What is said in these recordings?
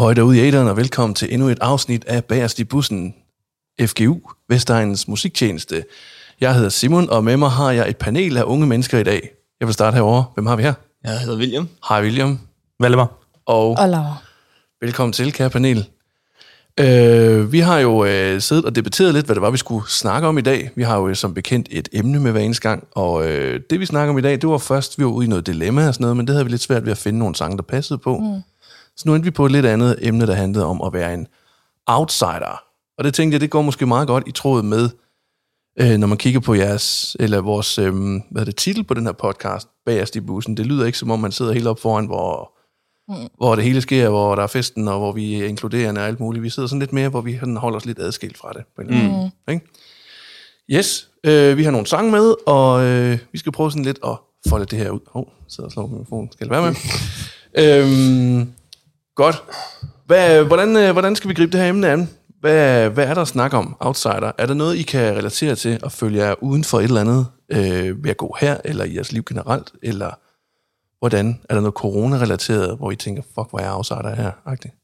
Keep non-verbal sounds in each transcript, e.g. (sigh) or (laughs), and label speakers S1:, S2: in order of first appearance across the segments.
S1: Høj derude i æderen, og velkommen til endnu et afsnit af Bagerst i bussen, FGU, Vestegnens musiktjeneste. Jeg hedder Simon, og med mig har jeg et panel af unge mennesker i dag. Jeg vil starte herovre. Hvem har vi her?
S2: Jeg hedder William.
S1: Hej William,
S3: Valdemar.
S1: og
S4: Og Laura.
S1: velkommen til, kære panel. Øh, vi har jo øh, siddet og debatteret lidt, hvad det var, vi skulle snakke om i dag. Vi har jo øh, som bekendt et emne med hver eneste gang, og øh, det vi snakker om i dag, det var først, vi var ude i noget dilemma og sådan noget, men det havde vi lidt svært ved at finde nogle sange, der passede på. Mm. Så nu endte vi på et lidt andet emne, der handlede om at være en outsider. Og det tænkte jeg, det går måske meget godt i tråd med, øh, når man kigger på jeres, eller vores, øh, hvad er det, titel på den her podcast, Bagerst i bussen. Det lyder ikke som om, man sidder helt op foran, hvor, mm. hvor det hele sker, hvor der er festen, og hvor vi er inkluderende og alt muligt. Vi sidder sådan lidt mere, hvor vi holder os lidt adskilt fra det. På en anden måde, ikke? Yes, øh, vi har nogle sange med, og øh, vi skal prøve sådan lidt at folde det her ud. Åh, oh, sidder og slår på mikrofonen. Skal det være med? (laughs) øhm, godt. Hvad, hvordan, øh, hvordan skal vi gribe det her emne an? Hvad, hvad er der at snakke om, outsider? Er der noget, I kan relatere til at følge jer uden for et eller andet øh, ved at gå her, eller i jeres liv generelt? Eller hvordan? Er der noget corona-relateret, hvor I tænker, fuck, hvor er jeg outsider her? -agtigt?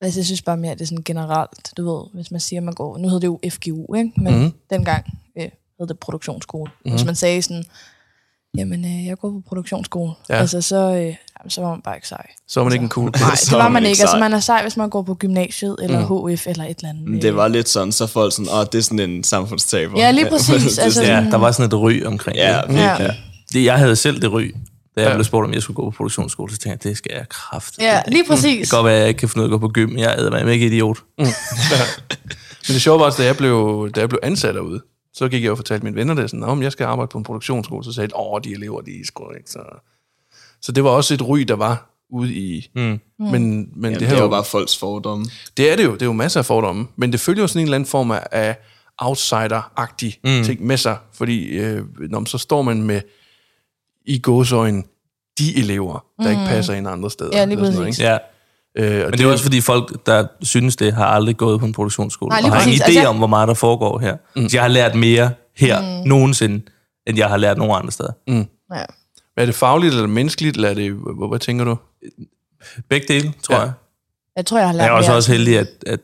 S4: Altså, jeg synes bare mere, at det er sådan generelt, du ved, hvis man siger, at man går, nu hedder det jo FGU, ikke? men
S1: Mhm.
S4: mm. dengang øh, hed det produktionsskole. Mm. Hvis man sagde sådan, jamen, øh, jeg går på produktionsskole,
S1: Ja.
S4: ja. altså, så, øh, jamen, så var man bare ikke sej.
S1: Så er man ikke en cool
S4: Nej,
S2: Så
S4: det var
S2: man ikke.
S4: Altså, man er sej, hvis man går på gymnasiet, eller mm. HF, eller et eller andet.
S2: Men det var lidt sådan, så folk sådan, åh, det er sådan en samfundstaber.
S4: Ja, lige (laughs) præcis.
S2: Det
S4: Altså,
S2: sådan-
S3: Ja, der var sådan et ry omkring
S2: ja,
S3: det.
S2: virkelig.
S4: Ja.
S3: det. Jeg havde selv det ry, da jeg
S1: Ja.
S3: blev spurgt, om jeg skulle gå på produktionsskole, så tænkte jeg, det skal jeg kraft.
S4: Ja, lige
S3: Det
S4: præcis.
S3: kan godt være, at jeg ikke kan finde ud af at gå på gym, jeg er mig ikke idiot. (laughs)
S1: Men det sjove var også, da jeg blev, da jeg blev ansat derude, så gik jeg og fortalte mine venner det sådan, om jeg skal arbejde på en produktionsskole, så sagde de, åh, de elever, de er sgu ikke så... Så det var også et ry, der var ude i... Mm. Men, men
S2: Jamen,
S1: det,
S2: det,
S1: her
S2: er
S1: jo
S2: bare folks fordomme.
S1: det er det jo, det er jo masser af fordomme, men det følger jo sådan en eller anden form af- outsider-agtig mm. ting med sig, fordi øh, når man, så står man med i gåsøjne de elever, der mm. ikke passer ind andre steder.
S4: Ja, lige præcis.
S1: ikke?
S3: Ja.
S1: Øh, og
S3: Men det er også fordi folk, der synes det, har aldrig gået på en produktionsskole.
S4: Nej,
S3: og har ingen idé
S4: Altså, jeg-
S3: om, hvor meget der foregår her. Mm. Så jeg har lært mere her mm. nogensinde, end jeg har lært nogen andre steder.
S4: Ja.
S1: Er det fagligt eller menneskeligt, eller er det, hvad, hvad tænker du?
S3: Begge dele, tror
S1: Ja.
S3: jeg.
S4: Jeg tror, jeg har lært
S3: Jeg er også,
S4: mere.
S3: også heldig, at, at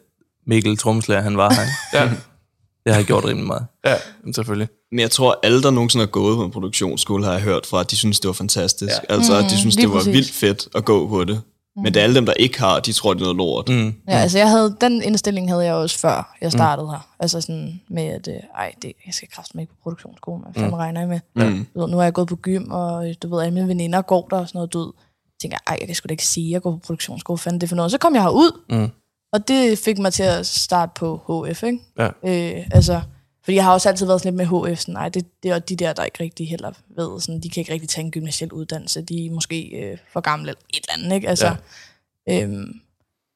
S3: Mikkel Tromslærer, han var her.
S1: Ja, (laughs)
S3: Det har jeg gjort rimelig meget.
S1: ja selvfølgelig.
S2: Men jeg tror, alle, der nogensinde har gået på en produktionsskole, har jeg hørt fra, at de synes, det var fantastisk.
S3: Ja.
S2: Altså, at de synes,
S4: lige
S2: det var
S4: præcis.
S2: vildt fedt at gå på det. Men det er alle dem, der ikke har, de tror, det er noget lort. Mm.
S4: Ja, altså jeg havde, den indstilling havde jeg også før jeg startede mm. her. Altså sådan med, at øh, ej, det, jeg skal kraftigt ikke på produktionsskolen. Hvad fanden mm. regner jeg med? Mm. Du ved, nu har jeg gået på gym, og øh, du ved, alle mine veninder går der og sådan noget. Du ved, tænker jeg, ej, jeg kan sgu da ikke sige, at jeg går på produktionsskole. Hvad fanden er det for noget? Så kom jeg herud, mm. og det fik mig til at starte på HF, ikke?
S1: Ja.
S4: Øh, altså, fordi jeg har også altid været sådan lidt med HF, sådan, nej, det, det er de der, der ikke rigtig heller ved, sådan, de kan ikke rigtig tage en gymnasiel uddannelse, de er måske øh, for gamle eller et eller andet, ikke? Altså,
S1: Ja.
S4: ja. øhm,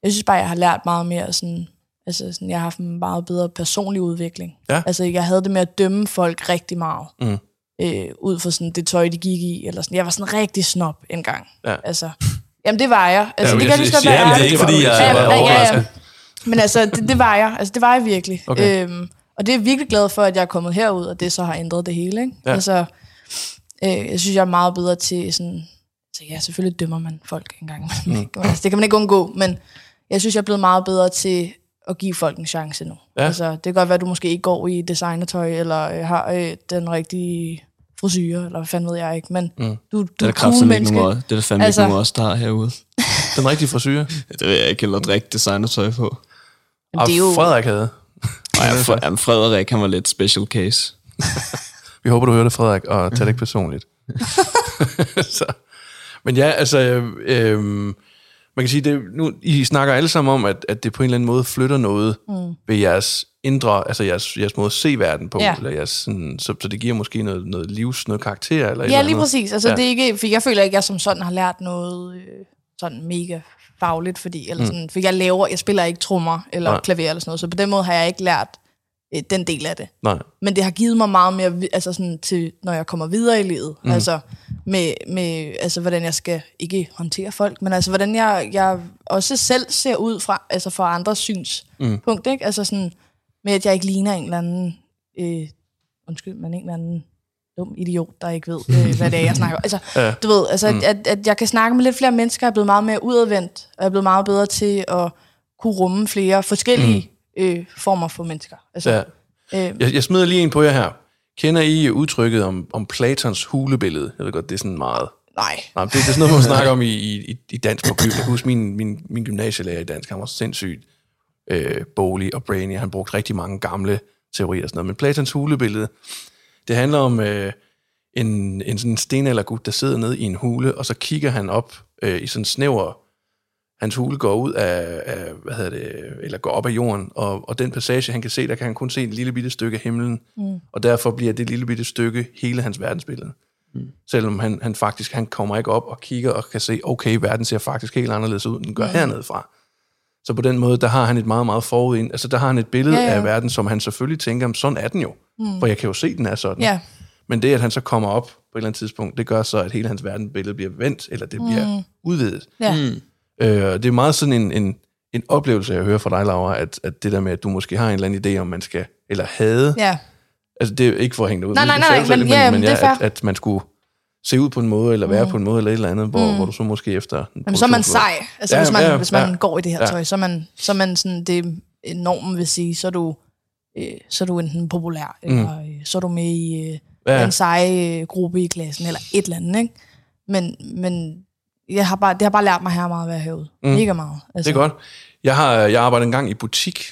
S4: jeg synes bare, jeg har lært meget mere sådan, altså sådan, jeg har haft en meget bedre personlig udvikling.
S1: Ja.
S4: Altså, jeg havde det med at dømme folk rigtig meget,
S1: Mm.
S4: øh, ud fra sådan det tøj, de gik i, eller sådan. Jeg var sådan rigtig snob engang.
S1: Ja.
S4: Altså, jamen, det var jeg. Altså,
S1: Jamen,
S4: det kan jeg lige så godt
S3: Ja,
S4: være
S3: det er ikke, fordi jeg
S4: Ja,
S3: var
S4: ja, ja, ja.
S3: overrasket.
S4: Men altså, det, det var jeg. Altså, det var jeg virkelig.
S1: Okay.
S4: Øhm, og det er jeg virkelig glad for, at jeg er kommet herud, og det så har ændret det hele. Ikke?
S1: Ja.
S4: Altså, øh, jeg synes, jeg er meget bedre til sådan... Så ja, selvfølgelig dømmer man folk engang. Mm. altså, det kan man ikke undgå, men jeg synes, jeg er blevet meget bedre til at give folk en chance nu.
S1: Ja.
S4: Altså, det kan godt være, at du måske ikke går i designertøj, eller øh, har øh, den rigtige frisyre, eller hvad fanden ved jeg ikke, men mm. du, du
S2: Det er
S4: er cool menneske.
S2: nogen, det er der fandme
S4: Altså-
S2: ikke nogen os, der har herude.
S1: Den rigtige frisyr. (laughs)
S2: Det vil jeg ikke heller drikke designertøj på.
S4: Jamen, det er jo,
S1: Frederik havde.
S2: Jeg, for, jamen, Frederik, han var lidt special case. (laughs)
S1: Vi håber, du hører det, Frederik, og tag det ikke personligt. (laughs) så. Men ja, altså, øh, man kan sige, det, nu, I snakker alle sammen om, at, at det på en eller anden måde flytter noget mm. ved jeres indre, altså jeres, jeres måde at se verden på,
S4: Ja.
S1: eller jeres, sådan, så, så det giver måske noget, noget livs, noget karakter, eller
S4: Ja,
S1: eller
S4: lige
S1: andet.
S4: præcis. Altså,
S1: Ja.
S4: ja. det er ikke, for jeg føler ikke, at jeg som sådan har lært noget øh, sådan mega fagligt, fordi, eller sådan, for jeg laver, jeg spiller ikke trommer eller
S1: Nej.
S4: Klaver eller sådan noget, så på den måde har jeg ikke lært øh, den del af det.
S1: Nej.
S4: Men det har givet mig meget mere, altså sådan til, når jeg kommer videre i livet, mm. altså med, med, altså hvordan jeg skal, ikke håndtere folk, men altså hvordan jeg, jeg også selv ser ud fra, altså fra andres synspunkt, mm. ikke? Altså sådan, med at jeg ikke ligner en eller anden, øh, undskyld, men en eller anden dum idiot, der ikke ved, øh, hvad det er, jeg (laughs) snakker om. Altså, ja. du ved, altså, mm. at, at jeg kan snakke med lidt flere mennesker, jeg er blevet meget mere udadvendt, og jeg er blevet meget bedre til at kunne rumme flere forskellige mm. øh, former for mennesker. Altså,
S1: Ja.
S4: øh,
S1: Jeg, jeg smider lige en på jer her. Kender I udtrykket om, om Platons hulebillede? Jeg ved godt, det er sådan meget...
S4: nej.
S1: Nej, det, det er sådan noget, man (laughs) snakker om i, i, i dansk på gym. Jeg kan huske, min, min, min gymnasielærer i dansk, han var sindssygt øh, bolig og brainy. Han brugte rigtig mange gamle teorier og sådan noget. Men Platons hulebillede, det handler om øh, en, en sådan stenaldergut, der sidder nede i en hule, og så kigger han op øh, i sådan en snæver... Hans hule går ud af, af, hvad hedder det, eller går op af jorden, og, og den passage, han kan se, der kan han kun se et lille bitte stykke af himlen, mm. og derfor bliver det lille bitte stykke hele hans verdensbillede. Selvom han, han faktisk han kommer ikke op og kigger og kan se, okay, verden ser faktisk helt anderledes ud, end den gør hernede fra. Så på den måde, der har han et meget, meget forud. Altså, der har han et billede
S4: Ja,
S1: ja, af verden, som han selvfølgelig tænker, "Men sådan er den jo. Mm. For jeg kan jo se, den er sådan.
S4: Ja.
S1: Men det, at han så kommer op på et eller andet tidspunkt, det gør så, at hele hans verdenbillede bliver vendt, eller det bliver udvidet.
S4: Ja.
S2: Mm.
S1: Øh, det er meget sådan en, en, en oplevelse, jeg hører fra dig, Laura, at, at det der med, at du måske har en eller anden idé om, man skal, eller havde,
S4: ja.
S1: Altså, det er jo ikke for at hænge det ud.
S4: Nej,
S1: men
S4: nej, nej, men
S1: det,
S4: ja,
S1: men
S4: det er
S1: ja, at, at man skulle se ud på en måde, eller være mm. på en måde, eller et eller andet, hvor, mm. hvor du så måske efter... en
S4: Jamen, så er man sej. Altså,
S1: Ja,
S4: hvis man,
S1: ja,
S4: ja, hvis man
S1: ja.
S4: går i det her
S1: Ja.
S4: tøj, så er man, så er man sådan, det normen vil sige, så er du, øh, så er du enten populær, mm. eller øh, så er du med i øh,
S1: Ja.
S4: ja. en seje øh, gruppe i klassen, eller et eller andet, ikke? Men, men jeg har bare, det har bare lært mig her meget at være herude. Mm. Mega meget. Altså,
S1: Det er godt. Jeg har jeg arbejdede engang i butik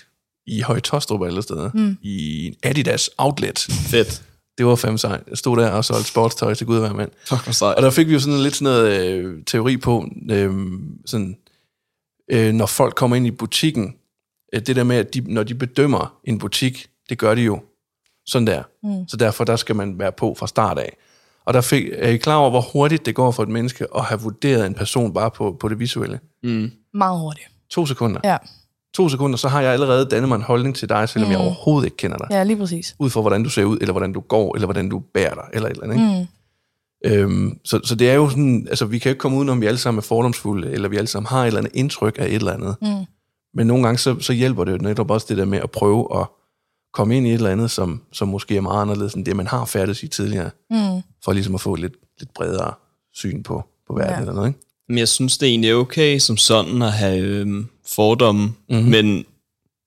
S1: i Høje Tostrup alle steder, mm. i en Adidas Outlet.
S2: Fedt.
S1: Det var fandme sejt. Jeg stod der og solgte sportstøj til Gud være mand.
S2: Fuck, hvor sejt.
S1: Og der fik vi jo sådan lidt sådan noget øh, teori på, øh, sådan, øh, når folk kommer ind i butikken, øh, det der med, at de, når de bedømmer en butik, det gør de jo sådan der. Mm. Så derfor der skal man være på fra start af. Og der fik, er I klar over, hvor hurtigt det går for et menneske at have vurderet en person bare på, på det visuelle?
S4: Meget hurtigt.
S1: To sekunder.
S4: Ja,
S1: To sekunder, så har jeg allerede dannet mig en holdning til dig, selvom mm. jeg overhovedet ikke kender dig.
S4: ja lige præcis.
S1: Ud fra, hvordan du ser ud, eller hvordan du går, eller hvordan du bærer dig, eller et eller andet. Ikke? Øhm, så, så det er jo sådan, altså vi kan jo ikke komme udenom, at vi alle sammen er fordomsfulde, eller vi alle sammen har et eller andet indtryk af et eller andet. Mm. Men nogle gange, så, så hjælper det jo netop også det der med at prøve at komme ind i et eller andet, som, som måske er meget anderledes end det, man har færdes i tidligere, mm. for ligesom at få et lidt, lidt bredere syn på, på verden
S4: Ja.
S1: eller noget, ikke?
S2: Men jeg synes, det er egentlig okay som sådan at have øhm, fordomme, mm-hmm. men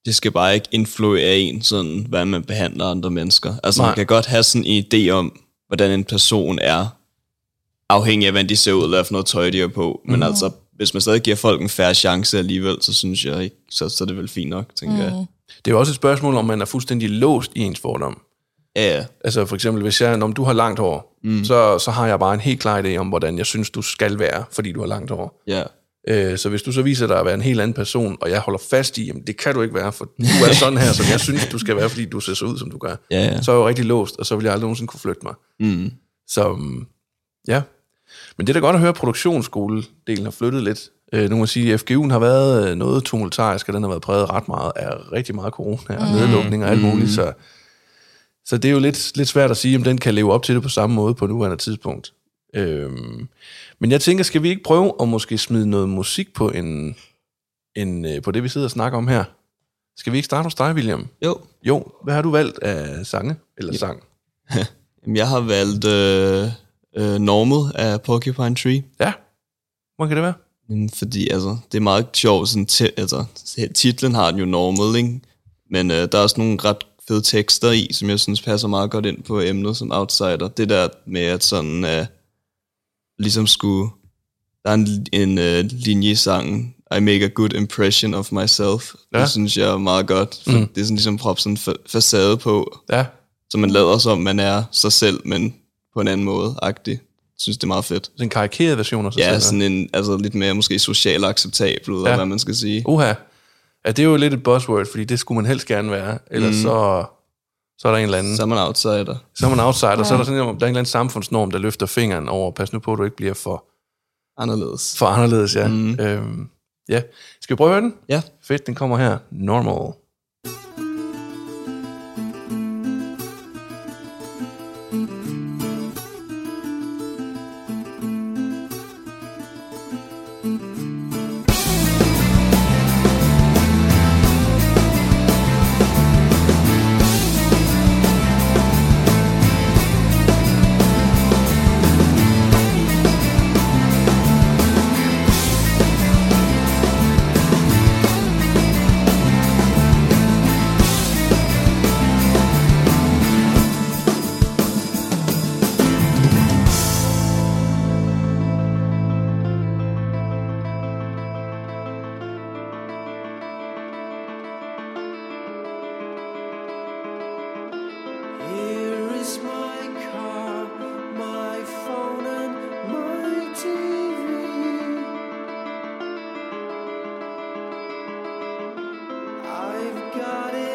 S2: det skal bare ikke influere en, sådan, hvad man behandler andre mennesker. Altså
S1: Nej.
S2: man kan godt have sådan en idé om, hvordan en person er, afhængig af, hvordan de ser ud, eller hvad for noget tøj, de har på. Men altså, hvis man stadig giver folk en færre chance alligevel, så synes jeg ikke, så, så er det vel fint nok, tænker mm. jeg.
S1: Det er jo også et spørgsmål, om man er fuldstændig låst i ens fordom.
S2: Ja, ja.
S1: Altså for eksempel, hvis jeg, om du har langt hår, mm. så, så har jeg bare en helt klar idé om, hvordan jeg synes, du skal være, fordi du har langt hår.
S2: ja.
S1: Øh, så hvis du så viser dig at være en helt anden person, og jeg holder fast i, jamen det kan du ikke være, for du er sådan her, som jeg synes, du skal være, fordi du ser så ud, som du gør. (laughs)
S2: Ja, ja.
S1: Så er jeg jo rigtig låst, og så vil jeg aldrig nogensinde kunne flytte mig.
S2: Mm.
S1: Så um, ja. Men det er da godt at høre, at produktionsskoledelen har flyttet lidt. Øh, nu må sige, at FGU'en har været øh, noget tumultarisk, og den har været præget ret meget af rigtig meget corona og nedlukning og alt muligt. Så, så det er jo lidt, lidt svært at sige, om den kan leve op til det på samme måde på nuværende tidspunkt. Øhm, men jeg tænker, skal vi ikke prøve at måske smide noget musik på, en, en, øh, på det, vi sidder og snakker om her? Skal vi ikke starte hos dig, William?
S2: Jo,
S1: Jo, hvad har du valgt af sange? Eller sang? (laughs)
S2: Jamen, jeg har valgt øh, øh, Normal af Porcupine Tree.
S1: Ja, hvor kan det være?
S2: Fordi altså, det er meget sjovt, sådan, altså, titlen har den jo normal, ikke? men øh, der er også nogle ret fede tekster i, som jeg synes passer meget godt ind på emnet som outsider. Det der med, at sådan, øh, ligesom skulle, der er en, en øh, linje i sangen, I make a good impression of myself. Ja. Det synes jeg er meget godt, for mm. det er sådan ligesom prop sådan fa- facade på,
S1: Ja,
S2: så man lader som, man er sig selv, men på en anden måde, agtig. Synes, det er meget fedt.
S1: sådan en karikeret version af sig
S2: Ja,
S1: selv.
S2: sådan en, altså lidt mere måske socialt acceptabel, eller
S1: Ja.
S2: hvad man skal sige.
S1: Uha. Ja, det er jo lidt et buzzword, fordi det skulle man helst gerne være. Ellers mm. så, så er der en eller anden...
S2: Så er man outsider.
S1: Så er man outsider, ja. så er der sådan en, der er en eller anden samfundsnorm, der løfter fingeren over, pas nu på, at du ikke bliver for,
S2: Anderledes.
S1: for anderledes, ja. Mm. Øhm, ja. Skal vi prøve at høre den?
S2: Ja.
S1: Fedt, den kommer her. Normal.
S5: about
S6: it.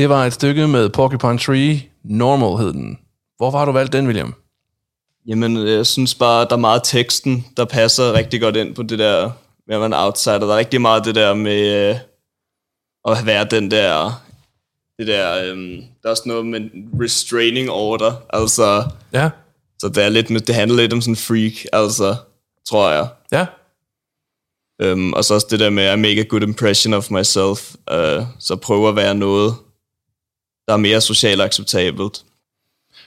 S1: Det var et stykke med Porcupine Tree, Normal hed den. Hvorfor har du valgt den, William?
S2: Jamen, jeg synes bare, der er meget teksten, der passer rigtig godt ind på det der med at være en outsider. Der er rigtig meget det der med øh, at være den der... Det der, øhm, der er også noget med restraining order. Altså,
S1: Ja,
S2: så det, er lidt, med- det handler lidt om sådan en freak, altså, tror jeg.
S1: ja,
S2: Um, og så også det der med at make a good impression of myself. Uh, så prøve at være noget, der er mere socialt acceptabelt.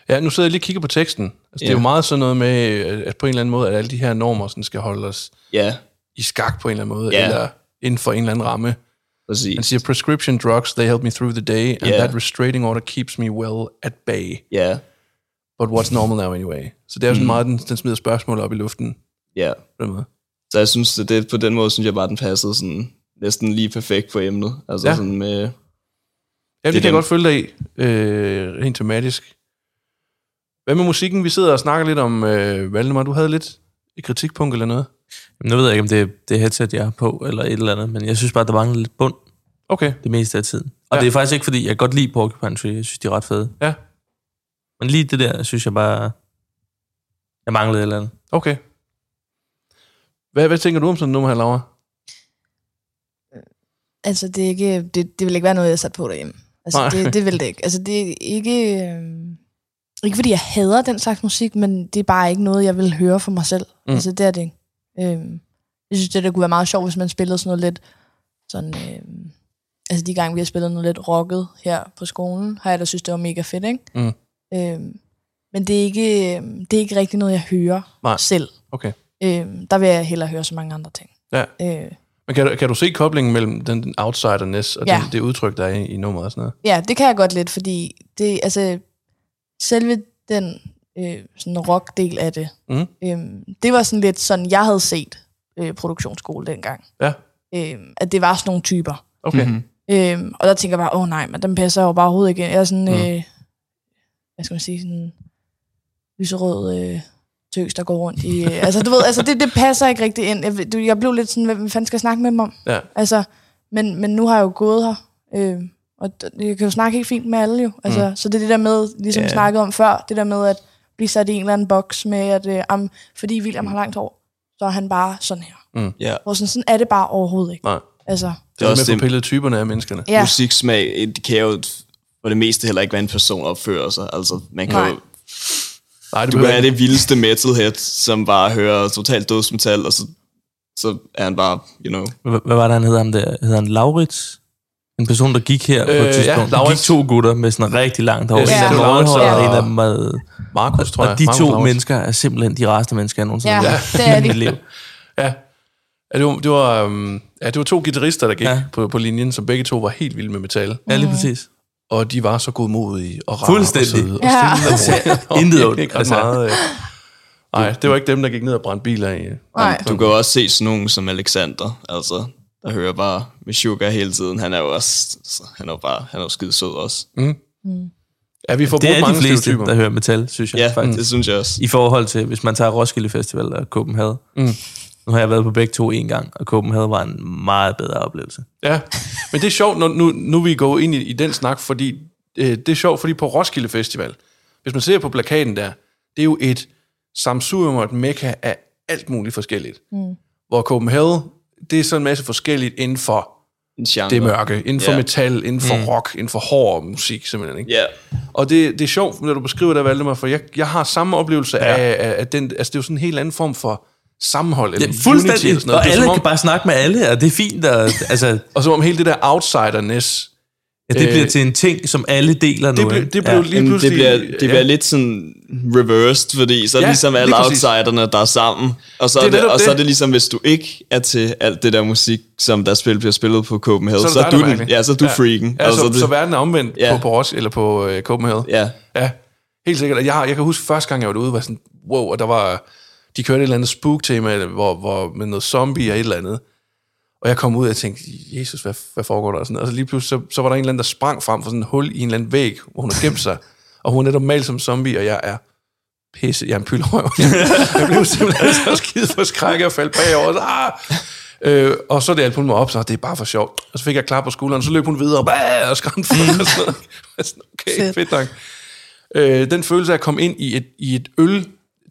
S1: ja. Nu sidder jeg lige og kigger på teksten. Altså, Det er
S2: Ja.
S1: jo meget sådan noget med, at på en eller anden måde, at alle de her normer sådan skal holde os
S2: Ja,
S1: i skak på en eller anden måde,
S2: Ja.
S1: eller inden for en eller anden ramme.
S2: præcis.
S1: Han siger, prescription drugs, they help me through the day, and
S2: Ja.
S1: that restraining order keeps me well at bay.
S2: Ja,
S1: But what's normal now anyway? Så det er jo
S2: Mm.
S1: sådan meget, den, den smider spørgsmål op i luften
S2: ja.
S1: på den måde.
S2: Så jeg synes, det, på den måde, synes jeg bare, den passede sådan næsten lige perfekt på emnet. Altså
S1: Ja.
S2: ja. sådan med...
S1: Ja, det,
S2: Det er
S1: kan jeg godt følge dig i, øh, rent tematisk. Hvad med musikken? Vi sidder og snakker lidt om, øh, Valdemar, du havde lidt et kritikpunkt eller noget?
S3: Jamen, Nu ved jeg ikke, om det er det headset, jeg har på, eller et eller andet, men jeg synes bare, der mangler lidt bund
S1: Okay,
S3: det meste af tiden. Og
S1: Ja.
S3: det er faktisk ikke, fordi jeg godt lide Porcupine Tree. Jeg synes, de er ret fede.
S1: ja,
S3: Men lige det der, synes jeg bare, jeg manglede et eller andet.
S1: okay. Hvad, hvad tænker du om sådan et nummer her, Laura?
S4: Altså, det, er ikke, det, det vil ikke være noget, jeg sat på derhjemme. Altså,
S1: Nej.
S4: det, det vil det ikke. Altså, det er ikke... Øh, ikke fordi jeg hader den slags musik, men det er bare ikke noget, jeg vil høre for mig selv.
S1: Mm.
S4: Altså, det er det ikke. Øh, jeg synes, det der kunne være meget sjovt, hvis man spillede sådan noget lidt... Sådan, øh, altså, de gange, vi har spillet noget lidt rocket her på skolen, har jeg da synes, det var mega fedt, ikke?
S1: Mm.
S4: Øh, men det er, ikke, øh, det er ikke rigtig noget, jeg hører
S1: Nej.
S4: selv.
S1: Okay.
S4: Øh, der vil jeg hellere høre så mange andre ting.
S1: Ja.
S4: Øh,
S1: Men kan, du- kan du se koblingen mellem den, den outsiderness og
S4: Ja.
S1: den, det udtryk, der er i, i nummeret og sådan noget?
S4: Ja, det kan jeg godt lidt, fordi det, altså, selve den øh, sådan rock-del af det,
S1: Mhm.
S4: øhm, det var sådan lidt sådan, jeg havde set øh, produktionsskole dengang.
S1: Ja,
S4: Øhm, at det var sådan nogle typer.
S1: okay.
S2: Mhm.
S4: Øhm, og der tænker jeg bare, åh oh, nej, men dem passer jo bare overhovedet ikke. Jeg er sådan,
S1: Mhm.
S4: øh, hvad skal man sige, sådan lyserød øh, tøs, der går rundt i... Øh, altså, du ved, altså, det, det passer ikke rigtig ind. Jeg, du, jeg blev lidt sådan, hvad, hvad fanden skal jeg snakke med dem om?
S1: Ja.
S4: Altså, men, men nu har jeg jo gået her, øh, og jeg kan jo snakke helt fint med alle jo. Altså, mm. Så det er det der med, ligesom yeah. snakket om før, det der med at blive sat i en eller anden boks med, at øh, am, fordi William har langt hår, så er han bare sådan her.
S2: Ja.
S4: Hvor sådan, sådan er det bare overhovedet ikke.
S1: Nej.
S4: Altså,
S1: Det
S2: Det
S1: er
S2: er
S1: også med pillet typerne af menneskerne.
S4: ja.
S2: musiksmag, det kan jo for det meste heller ikke, hvad en person opfører sig. Altså, man kan
S4: Nej.
S2: jo,
S1: Nej, det
S2: du kan have det vildeste metalhead, som bare hører totalt dødsmetal, og så, så er han bare, you know...
S3: Hvad, hvad var det, han hed ham der? Hed han Laurits? En person, der gik her øh, på
S1: Øh,
S3: et
S1: ja,
S3: tidspunkt. Ja,
S1: Laurits.
S3: gik to gutter med sådan rigtig langt hår.
S1: Yes,
S3: en af dem
S1: det og-
S3: og en af dem var...
S1: Markus, tror jeg.
S3: Og de
S1: Markus
S3: to
S1: Laurits.
S3: mennesker er simpelthen de rareste mennesker, jeg nogensinde
S4: Ja,
S3: har
S4: det er
S3: i
S4: de.
S3: mit liv.
S1: Ja. Ja, det var, det var, um, ja, det var to guitarister, der gik ja.
S3: Ja.
S1: på, på linjen, som begge to var helt vilde med metal.
S3: Ja, lige præcis.
S1: Og de var så godmodige og rare
S3: Fuldstændig.
S1: og søde. Og
S4: Ja.
S1: og (laughs)
S3: Intet ondt, altså.
S1: meget. øh. Nej, det var ikke dem, der gik ned og brændte biler i.
S4: Nej.
S2: Du kan jo også se sådan nogen som Alexander, altså, der hører bare med Sugar hele tiden. Han er jo også, altså, han er jo bare, han er jo skide sød også.
S1: Ja, vi får
S3: Det er
S1: mange
S3: de fleste,
S1: stereotyper.
S3: der hører metal, synes jeg
S2: Ja,
S3: faktisk.
S2: det synes jeg også.
S3: I forhold til, hvis man tager Roskilde Festival og Copenhagen.
S1: Mm.
S3: Nu har jeg været på begge to en gang, og Copenhagen var en meget bedre oplevelse.
S1: Ja, men det er sjovt, når, nu, nu vi går ind i, i den snak, fordi øh, det er sjovt, fordi på Roskilde Festival, hvis man ser på plakaten der, det er jo et samsurium og et mekka af alt muligt forskelligt. Mm. Hvor Copenhagen, det er sådan en masse forskelligt inden for
S2: En genre.
S1: det mørke, inden for
S2: Ja.
S1: metal, inden for mm. rock, inden for hård musik simpelthen. Ikke?
S2: Ja,
S1: Og det, det er sjovt, når du beskriver det, Valdemar, for jeg, jeg har samme oplevelse ja. af, af, af den, altså det er jo sådan en helt anden form for sammenhold, eller
S3: Ja,
S1: unity
S3: fuldstændig.
S1: eller sådan noget.
S3: Og
S1: Det
S3: alle
S1: som om,
S3: kan bare snakke med alle, og det er fint. Og, altså, (laughs)
S1: og som om hele det der outsiderness,
S3: ja, det bliver
S1: Øh,
S3: til en ting, som alle deler nu.
S1: det, blev,
S3: ikke?
S1: det blev
S3: ja.
S1: lige pludselig...
S2: det bliver, det bliver lidt sådan reversed, fordi så er det
S1: Ja,
S2: ligesom alle outsiderne, der er sammen. Og så
S1: Det
S2: er det,
S1: netop
S2: og så er
S1: det.
S2: det ligesom, hvis du ikke er til alt det der musik, som der spil bliver spillet på Copenhagen,
S1: Så er
S2: så,
S1: det
S2: er du, den,
S1: mærkelig.
S2: ja, så er du freaken.
S1: Ja, så,
S2: det,
S1: så verden er omvendt
S2: Ja.
S1: på, på os, eller på øh, Copenhagen.
S2: ja.
S1: Ja, helt sikkert. Og Jeg, har- jeg kan huske første gang, jeg var derude, var sådan, wow, og der var, de kørte et eller andet spook-tema, hvor, hvor, med noget zombie og et eller andet. Og jeg kom ud, og jeg tænkte, Jesus, hvad, hvad foregår der? Og, sådan, og så lige pludselig, så, så var der en eller anden, der sprang frem for sådan et hul i en eller anden væg, hvor hun havde gemt sig. Og hun er netop malet som zombie, og jeg er pisse, jeg er en pylrøv. (laughs) jeg blev simpelthen så skide for skræk og faldt bagover. Så, ah! Øh, og så er det alt, hun var op, så det er bare for sjovt. Og så fik jeg klap på skulderen, og så løb hun videre, og, bah, og skræmte for og sådan (laughs) okay, fedt, nok. Øh, den følelse af at komme ind i et, i et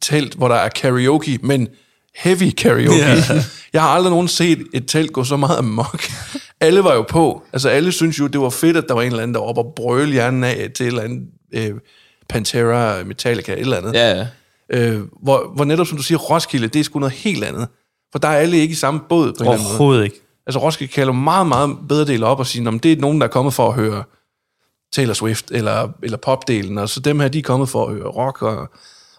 S1: øltelt, hvor der er karaoke, men heavy karaoke.
S3: Ja. (laughs)
S1: Jeg har aldrig nogen set et telt gå så meget amok. Alle var jo på. Altså alle synes jo, det var fedt, at der var en eller anden, der var oppe og brøle hjernen af til et eller andet øh, Pantera, Metallica, et eller andet.
S2: Ja, ja.
S1: Øh, hvor, hvor netop, som du siger, Roskilde, det er sgu noget helt andet. For der er alle ikke i samme båd på en eller anden måde.
S3: Overhovedet ikke.
S1: Altså Roskilde kan jo meget, meget bedre dele op og sige, om det er nogen, der er kommet for at høre Taylor Swift eller, eller popdelen, og så dem her, de er kommet for at høre rock, og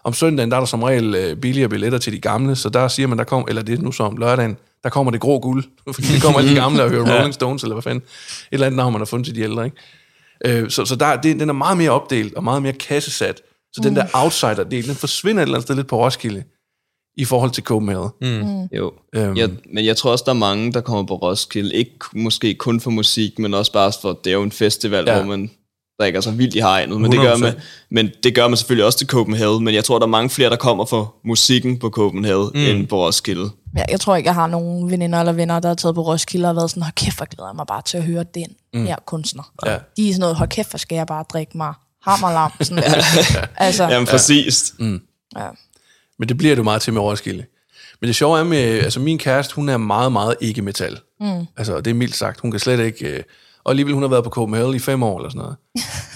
S1: om søndagen, der er der som regel øh, billigere billetter til de gamle, så der siger man, der kommer, eller det er nu så om lørdagen, der kommer det grå guld, (laughs) fordi det kommer alle de gamle og hører (laughs) Rolling Stones, eller hvad fanden, et eller andet navn, man har fundet til de ældre, ikke? Øh, så så der, det, den er meget mere opdelt, og meget mere kassesat, så den der outsider-del, den forsvinder et eller andet sted lidt på Roskilde, i forhold til Copenhagen. Mm.
S2: Jo.
S1: Øhm.
S2: Ja, men jeg tror også, der er mange, der kommer på Roskilde. Ikke måske kun for musik, men også bare for, det er jo en festival,
S1: ja.
S2: hvor man drikker sig vildt i hegnet. Men det, gør
S3: 100%.
S2: man, men det gør man selvfølgelig også til Copenhagen. Men jeg tror, der er mange flere, der kommer for musikken på Copenhagen, mm. end på Roskilde.
S4: Ja, jeg tror ikke, jeg har nogen veninder eller venner, der har taget på Roskilde og været sådan, hold kæft, hvor glæder jeg mig bare til at høre den mm. her kunstner.
S1: Ja.
S4: De er sådan noget, hold kæft, hvor skal jeg bare drikke mig hammerlam. Sådan der. (laughs) altså,
S2: Jamen præcis. Mm.
S4: ja.
S1: Men det bliver jo meget til med Roskilde. Men det sjove er med, altså min kæreste, hun er meget, meget ikke metal. Mm. Altså, det er mildt sagt. Hun kan slet ikke... Øh, og alligevel, hun har været på Copenhagen i fem år eller sådan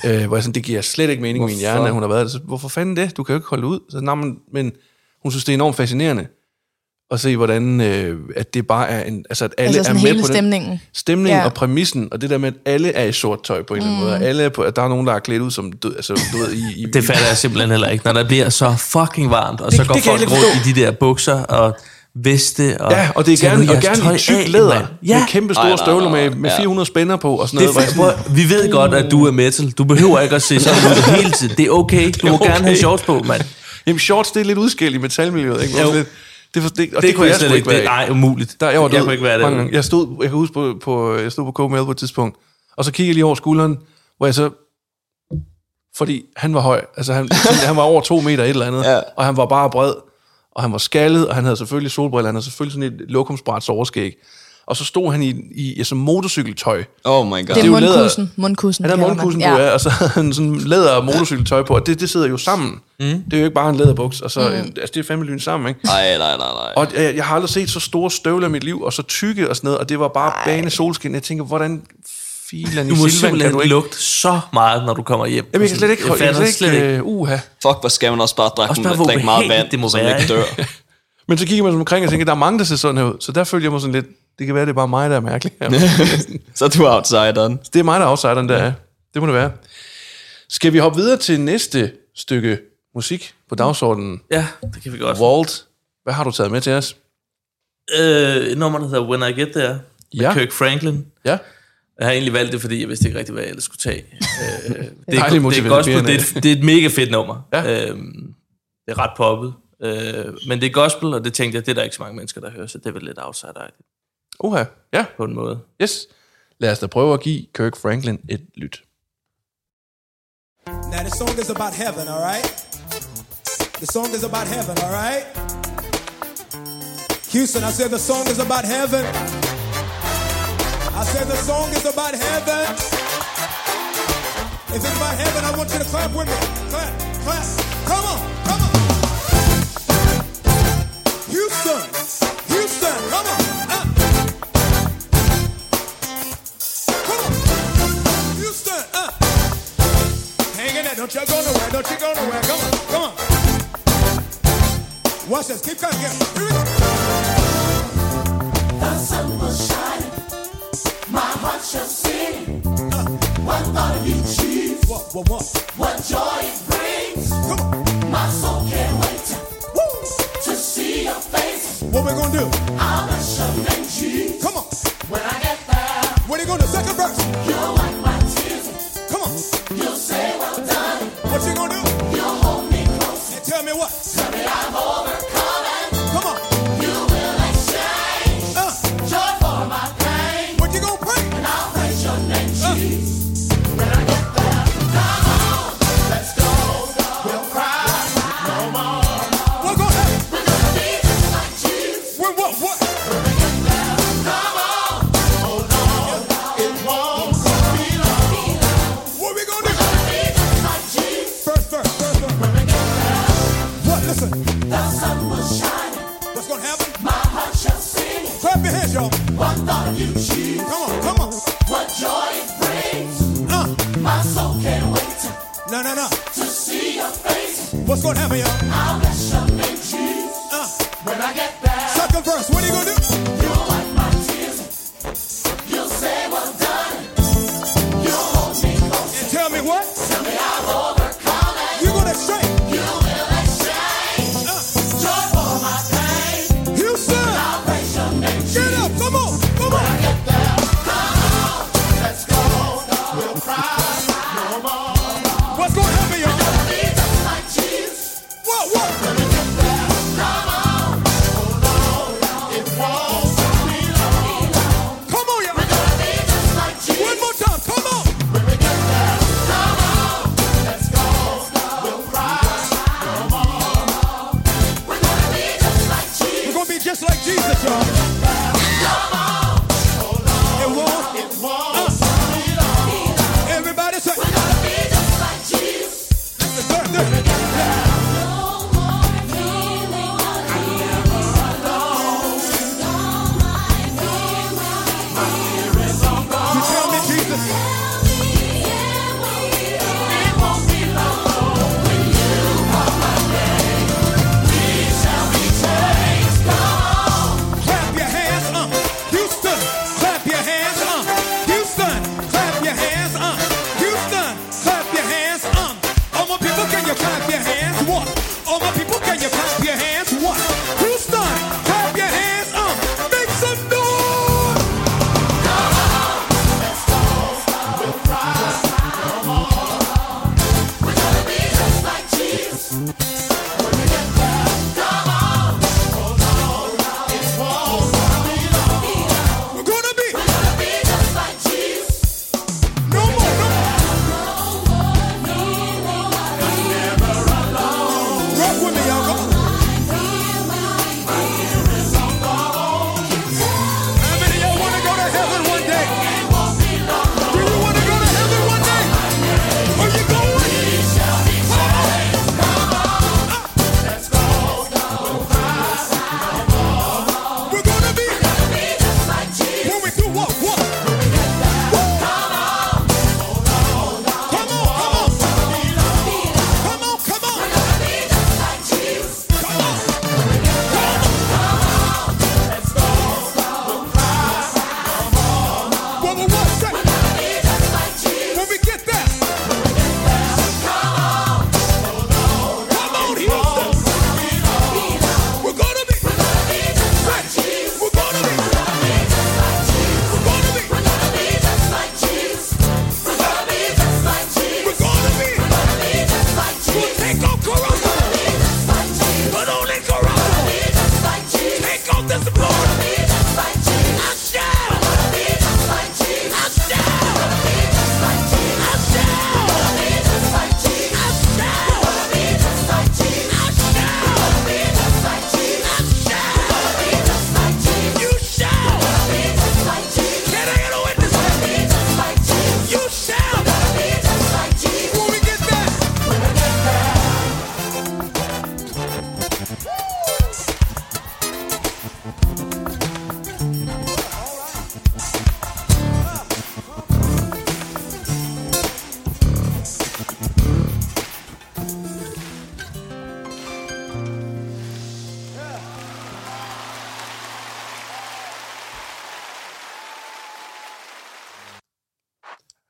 S1: noget. (laughs) øh, hvor jeg sådan, det giver slet ikke mening i min hjerne, at hun har været der. Så, hvorfor fanden det? Du kan jo ikke holde ud. Så, nej, men, men hun synes, det er enormt fascinerende at se, hvordan øh, at det bare er en... Altså, at alle
S4: altså
S1: er med
S4: hele
S1: på den
S4: stemningen.
S1: stemning
S4: Ja.
S1: og præmissen, og det der med, at alle er i sort tøj på en eller anden måde. Alle er på, at der er nogen, der er klædt ud som død, altså, du ved, i, i,
S3: Det fatter jeg simpelthen heller ikke, når der bliver så fucking varmt, og så
S1: Det-
S3: går
S1: kan jeg
S3: folk rundt i de der bukser og veste. Og
S1: Ja, og det er gerne, og gerne i tyk læder,
S3: mand. Ja,
S1: med kæmpe store
S2: Ej, nej,
S1: støvler
S2: nej,
S1: med,
S2: nej.
S1: med
S2: Ja.
S1: 400 spænder på og sådan
S3: det
S1: noget.
S3: er,
S1: jeg
S3: fa-
S1: sådan,
S3: prøv, vi ved godt, at du er metal. Du behøver ikke at se sådan ud hele tiden. Det er okay. Du må
S1: Okay.
S3: gerne have shorts på, mand.
S1: Jamen shorts, det er lidt udskilt i metalmiljøet, ikke?
S3: Jo.
S1: Lidt- Det, for, det, og
S3: Det, det kunne jeg slet ikke.
S1: være
S3: Det, nej, umuligt.
S1: Der, jeg var
S3: jeg
S1: død
S3: kunne ikke være
S1: gange. Jeg stod, jeg kan huske på, på, jeg stod på KML på et tidspunkt, og så kiggede jeg lige over skulderen, hvor jeg så, fordi han var høj, altså han, han var over to meter et eller andet,
S2: Ja.
S1: og han var bare bred, og han var skaldet, og han havde selvfølgelig solbriller, han havde selvfølgelig sådan et lokumsbræts overskæg, og så stod han i, i, i sådan motorcykeltøj.
S2: Oh my god.
S4: Det er
S1: jo læder-
S4: mundkussen. Mundkussen.
S1: Han havde mundkussen på, ja. og så (laughs) havde han sådan læder motorcykeltøj på, og det, det sidder jo sammen. Mm. Det er jo ikke bare en læderbuks, og så, mm. altså det er fandme lyn sammen, ikke?
S2: Nej, nej, nej, nej.
S1: Og jeg, jeg har aldrig set så store støvler i mit liv, og så tykke og sådan noget, og det var bare bane solskin. Jeg tænker, hvordan filen
S3: Du
S1: i
S3: må
S1: Silvan kan
S3: simpelthen
S1: du ikke...
S3: lugte så meget, når du kommer hjem.
S1: Jamen, jeg kan slet ikke...
S3: Jeg
S1: Jeg,
S3: fatter
S1: kan slet ikke... Uh, uha.
S2: Fuck, hvor skal man også bare drikke,
S3: Også bare, hvor
S2: drikke meget
S3: ubehageligt
S2: vand,
S3: det må
S2: som
S3: være,
S2: ikke dør. (laughs)
S1: Men så kigger man omkring og tænker, der er mange, der ser sådan her ud. Så der følger jeg mig sådan lidt... Det kan være, det er bare mig, der er mærkelig. (laughs)
S2: Så er du outsideren.
S1: det er mig, der er outsideren, der er. Det må det være. Skal vi hoppe videre til næste stykke musik på dagsordenen?
S3: Ja, det kan vi godt.
S1: Walt, hvad har du taget med til os?
S3: Øh, et nummer, der hedder When I Get There, med
S1: Ja.
S3: Kirk Franklin.
S1: Ja,
S3: Jeg har egentlig valgt det, fordi jeg vidste ikke rigtig, hvad jeg ellers skulle tage. Øh, (laughs) det, er, det, er gospel, det, er, det er et mega fedt nummer.
S1: Ja.
S3: Øhm, det er ret poppet. Øh, men det er gospel, og det tænkte jeg, det er der ikke så mange mennesker, der hører, så det er vel lidt outsider
S1: uha. Ja,
S3: på en måde.
S1: yes. Lad os da prøve at give Kirk Franklin et lyt.
S7: Now the song is about heaven, all right? The song is about heaven, all right? Houston, I said the song is about heaven. I said the song is about heaven. If it's about heaven, I want you to clap with me. Clap, clap. Come on, come on. Houston, Houston, come on. Uh. Come on. Houston, uh. Hang in there. Don't you go nowhere. Don't you go nowhere. Come on. Come on. Watch this. Keep coming. Here we go.
S6: The sun will shine, my heart shall sing. One thought you, Jesus,
S7: What, what, what?
S6: what joy. My soul can't wait to see your face.
S7: What we gonna do?
S6: I'll bless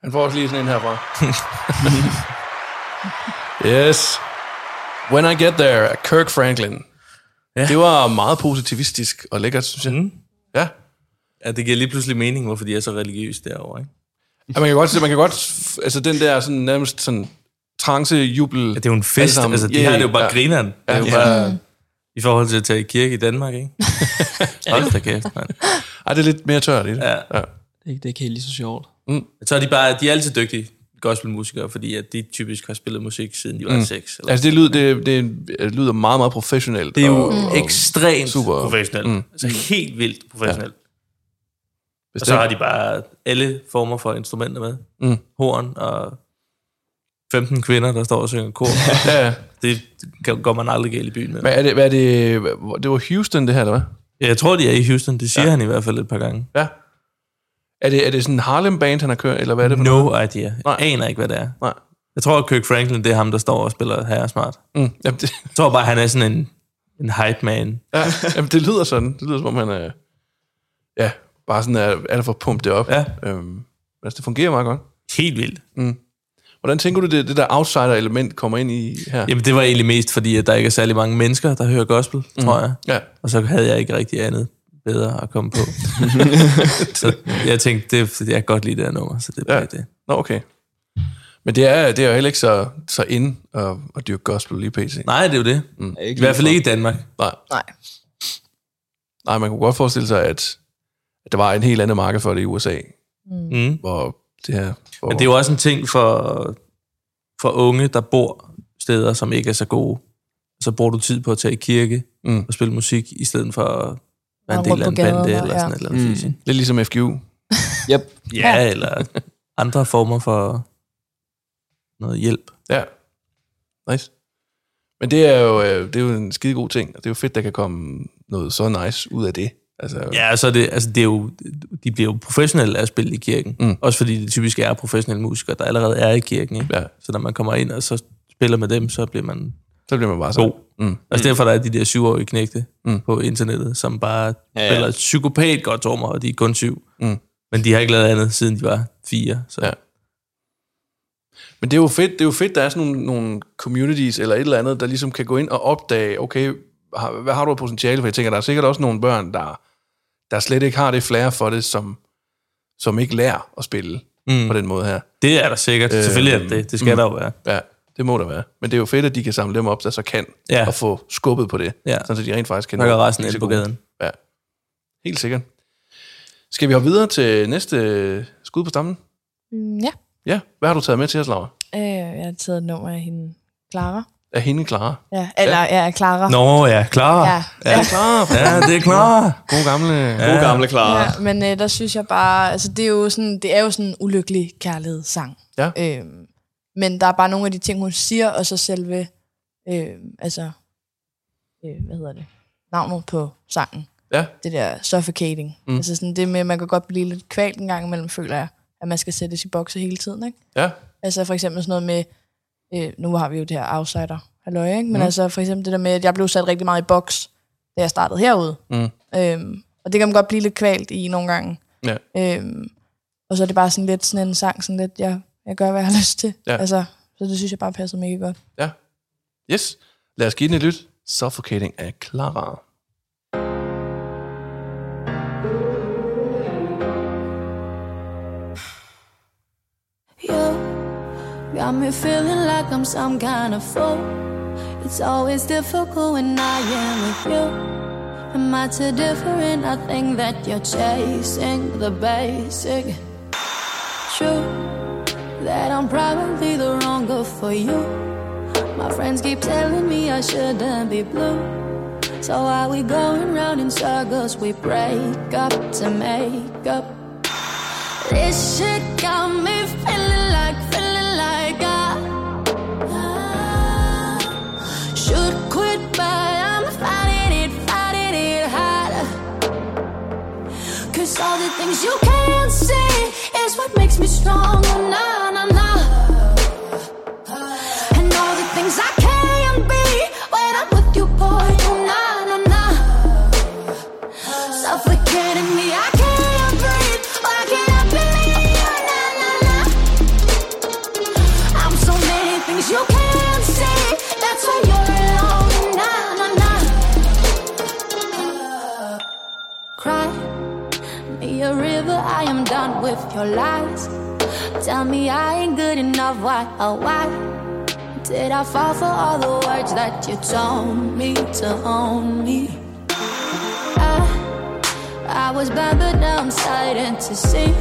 S1: Han får også lige sådan en herfra. (laughs) yes. When I Get There, Kirk Franklin. Ja. Det var meget positivistisk og lækkert, synes jeg. Mm. Ja.
S3: Ja, det giver lige pludselig mening, hvorfor de er så religiøse derovre, ikke?
S1: ja. man kan godt se, man kan godt, altså den der sådan nærmest sådan trance, jubel.
S3: Ja, det er jo en fest, altså de her det er jo bare grineren. Det er jo
S1: Ja.
S3: bare, I forhold til at tage i kirke i Danmark, ikke? (laughs) Hold da kæft, mand.
S1: Ej, det er lidt mere tørt i det.
S3: Ja.
S2: Det er, ikke- det er ikke helt lige så sjovt.
S3: Så er de bare, de er altid dygtige gospelmusikere, fordi at de typisk har spillet musik, siden de var mm. seks. Eller.
S1: Altså det lyder, det, det, det lyder meget, meget professionelt.
S3: Det er jo
S1: og, og,
S3: ekstremt
S1: super.
S3: professionelt. Mm. Altså helt vildt professionelt. Ja. Og så har de bare alle former for instrumenter med.
S1: Mm.
S3: Horn og 15 kvinder, der står og synger kor. (laughs)
S1: Ja, ja.
S3: det går man aldrig galt i byen med.
S1: Hvad er det, hvad er det, det var Houston det her, eller hvad?
S3: Ja, Jeg tror, de er i Houston. Det siger ja. han i hvert fald et par gange.
S1: Ja. Er det, er det sådan en Harlem Band, han har kørt, eller hvad er det? for noget?
S3: No idea.
S1: Nej.
S3: Jeg aner ikke, hvad det er.
S1: Nej.
S3: Jeg tror, at Kirk Franklin, det er ham, der står og spiller Herre Smart.
S1: Mm, jamen, det,
S3: Jeg tror bare, han er sådan en, en hype man.
S1: ja, jamen, det lyder sådan. Det lyder som om, han er... Ja, bare sådan er, er der for at pumpe det op.
S3: Ja.
S1: Øhm, altså, det fungerer meget godt.
S3: Helt vildt.
S1: Hvordan tænker du, det, det der outsider-element kommer ind i her?
S3: Jamen, det var egentlig mest fordi, at der ikke er særlig mange mennesker, der hører gospel, mm. tror jeg.
S1: Ja,
S3: Og så havde jeg ikke rigtig andet bedre at komme på. (laughs) så jeg tænkte, det, jeg kan godt lide det her nummer, så det bliver
S1: Ja.
S3: det.
S1: Nå, okay. Men det er, det er jo heller ikke så, så inde at, at dyrke gospel lige pt.
S3: Nej, det er jo det.
S2: Mm.
S3: I hvert fald ikke i Danmark.
S1: Nej.
S4: Nej.
S1: Nej, man kunne godt forestille sig, at, at der var en helt anden marked for det i USA,
S3: Mm.
S1: hvor det her... Hvor,
S3: Men det er jo også en ting for, for unge, der bor steder, som ikke er så gode. Så bruger du tid på at tage i kirke
S1: Mm.
S3: og spille musik, i stedet for at være en del af en bande eller
S4: ja.
S3: sådan et eller andet.
S2: Mm.
S1: Lidt ligesom FGU. (laughs)
S2: Yep.
S3: Ja, eller andre former for noget hjælp.
S1: Ja. Nice. Men det er jo, øh, det er jo en skide god ting, og det er jo fedt, der kan komme noget så nice ud af det. Altså,
S3: Ja, så er det, altså det er jo, de bliver jo professionelle af at spille i kirken.
S1: Mm.
S3: Også fordi det typisk er professionelle musikere, der allerede er i kirken. Ikke?
S1: Ja.
S3: Så når man kommer ind og så spiller med dem, så bliver man
S1: så bliver man bare så.
S3: god.
S1: Mm.
S3: Altså derfor der er de der syvårige knægte
S1: Mm.
S3: mm. på internettet, som bare
S2: Ja,
S3: spiller psykopat godt trommer, og de er kun syv.
S1: Mm.
S3: Men de har ikke lavet andet, siden de var fire. Så.
S1: Ja. Men det er jo fedt, det er jo fedt, der er sådan nogle, nogle communities eller et eller andet, der ligesom kan gå ind og opdage, okay, har- hvad har du af potentiale? For jeg tænker, der er sikkert også nogle børn, der, der slet ikke har det flair for det, som, som ikke lærer at spille mm. på den måde her.
S3: Det er der sikkert.
S1: Øh,
S3: Selvfølgelig er det det. Det skal
S1: mm.
S3: mm. der jo være.
S1: Ja, det må der være. Men det er jo fedt, at de kan samle dem op, der så kan,
S3: Ja.
S1: og få skubbet på det,
S3: Ja.
S1: sådan så de rent faktisk kan nå
S3: resten ind på gaden.
S1: Ja, helt sikkert. Skal vi hoppe videre til næste skud på stammen?
S4: Mm, ja.
S1: Ja, hvad har du taget med til os, Laura?
S4: Øh, jeg har taget et nummer af hende, Clara.
S1: Er hende klar?
S4: Ja, eller ja, ja Clara.
S3: Nå ja, klar.
S4: Ja,
S3: ja.
S1: Klar.
S3: ja det er klar.
S1: God gamle...
S3: Ja.
S2: God gamle Clara.
S4: Ja, men øh, der synes jeg bare, altså det er jo sådan, det er jo sådan en ulykkelig kærlighedssang.
S1: Ja.
S4: Øhm, men der er bare nogle af de ting, hun siger, og så selve, øh, altså, øh, hvad hedder det, navnet på sangen.
S1: Ja.
S4: Det der suffocating.
S1: Mm.
S4: Altså sådan det med, at man kan godt blive lidt kvalt en gang imellem, føler jeg, at man skal sættes i bokse hele tiden, ikke?
S1: Ja.
S4: Altså for eksempel sådan noget med, øh, nu har vi jo det her outsider halløj, ikke? Men
S1: mm.
S4: altså for eksempel det der med, at jeg blev sat rigtig meget i boks, da jeg startede herude.
S1: Mm.
S4: Øhm, og det kan man godt blive lidt kvalt i nogle gange.
S1: Ja.
S4: Øhm, og så er det bare sådan lidt sådan en sang, sådan lidt, jeg, jeg gør, hvad jeg har lyst til.
S1: Ja.
S4: Altså, så det synes jeg bare passer mega godt.
S1: Ja. Yes. Lad os give den et lyt. Suffocating af Clara.
S8: Got me feeling like I'm some kind of fool. It's always difficult when I am with you. Am I too different? I think that you're chasing the basic. True that I'm probably the wrong girl for you. My friends keep telling me I shouldn't be blue. So are we going round in circles? We break up to make up. This shit got me feeling like, feeling Cause all the things you can't see is what makes me stronger, nah, nah, nah. I am done with your lies. Tell me I ain't good enough. Why, oh why? Did I fall for all the words that you told me to own me? I, I was bad, but now I'm starting to see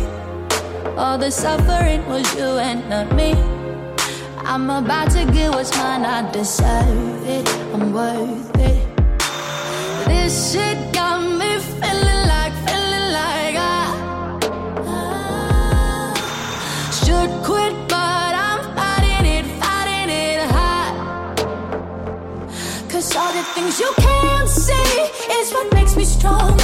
S8: all the suffering was you and not me. I'm about to get what's mine, I deserve it, I'm worth it. This shit got all the things you can't see is what makes me strong.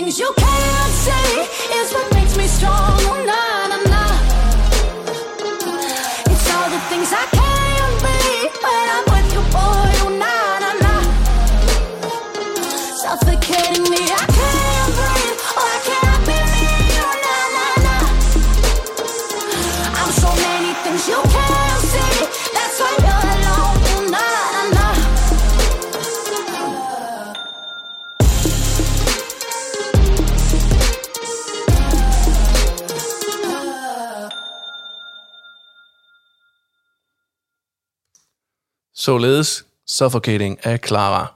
S8: Things you can't say is what makes me strong. Oh, nah, nah, nah. It's all the things I can't be when I'm with you, boy. Oh, nah, nah, nah. Suffocating me, I can't breathe. Oh, I can't believe. Oh, nah, nah, nah. I'm so many things you can't
S1: Således Suffocating af Clara.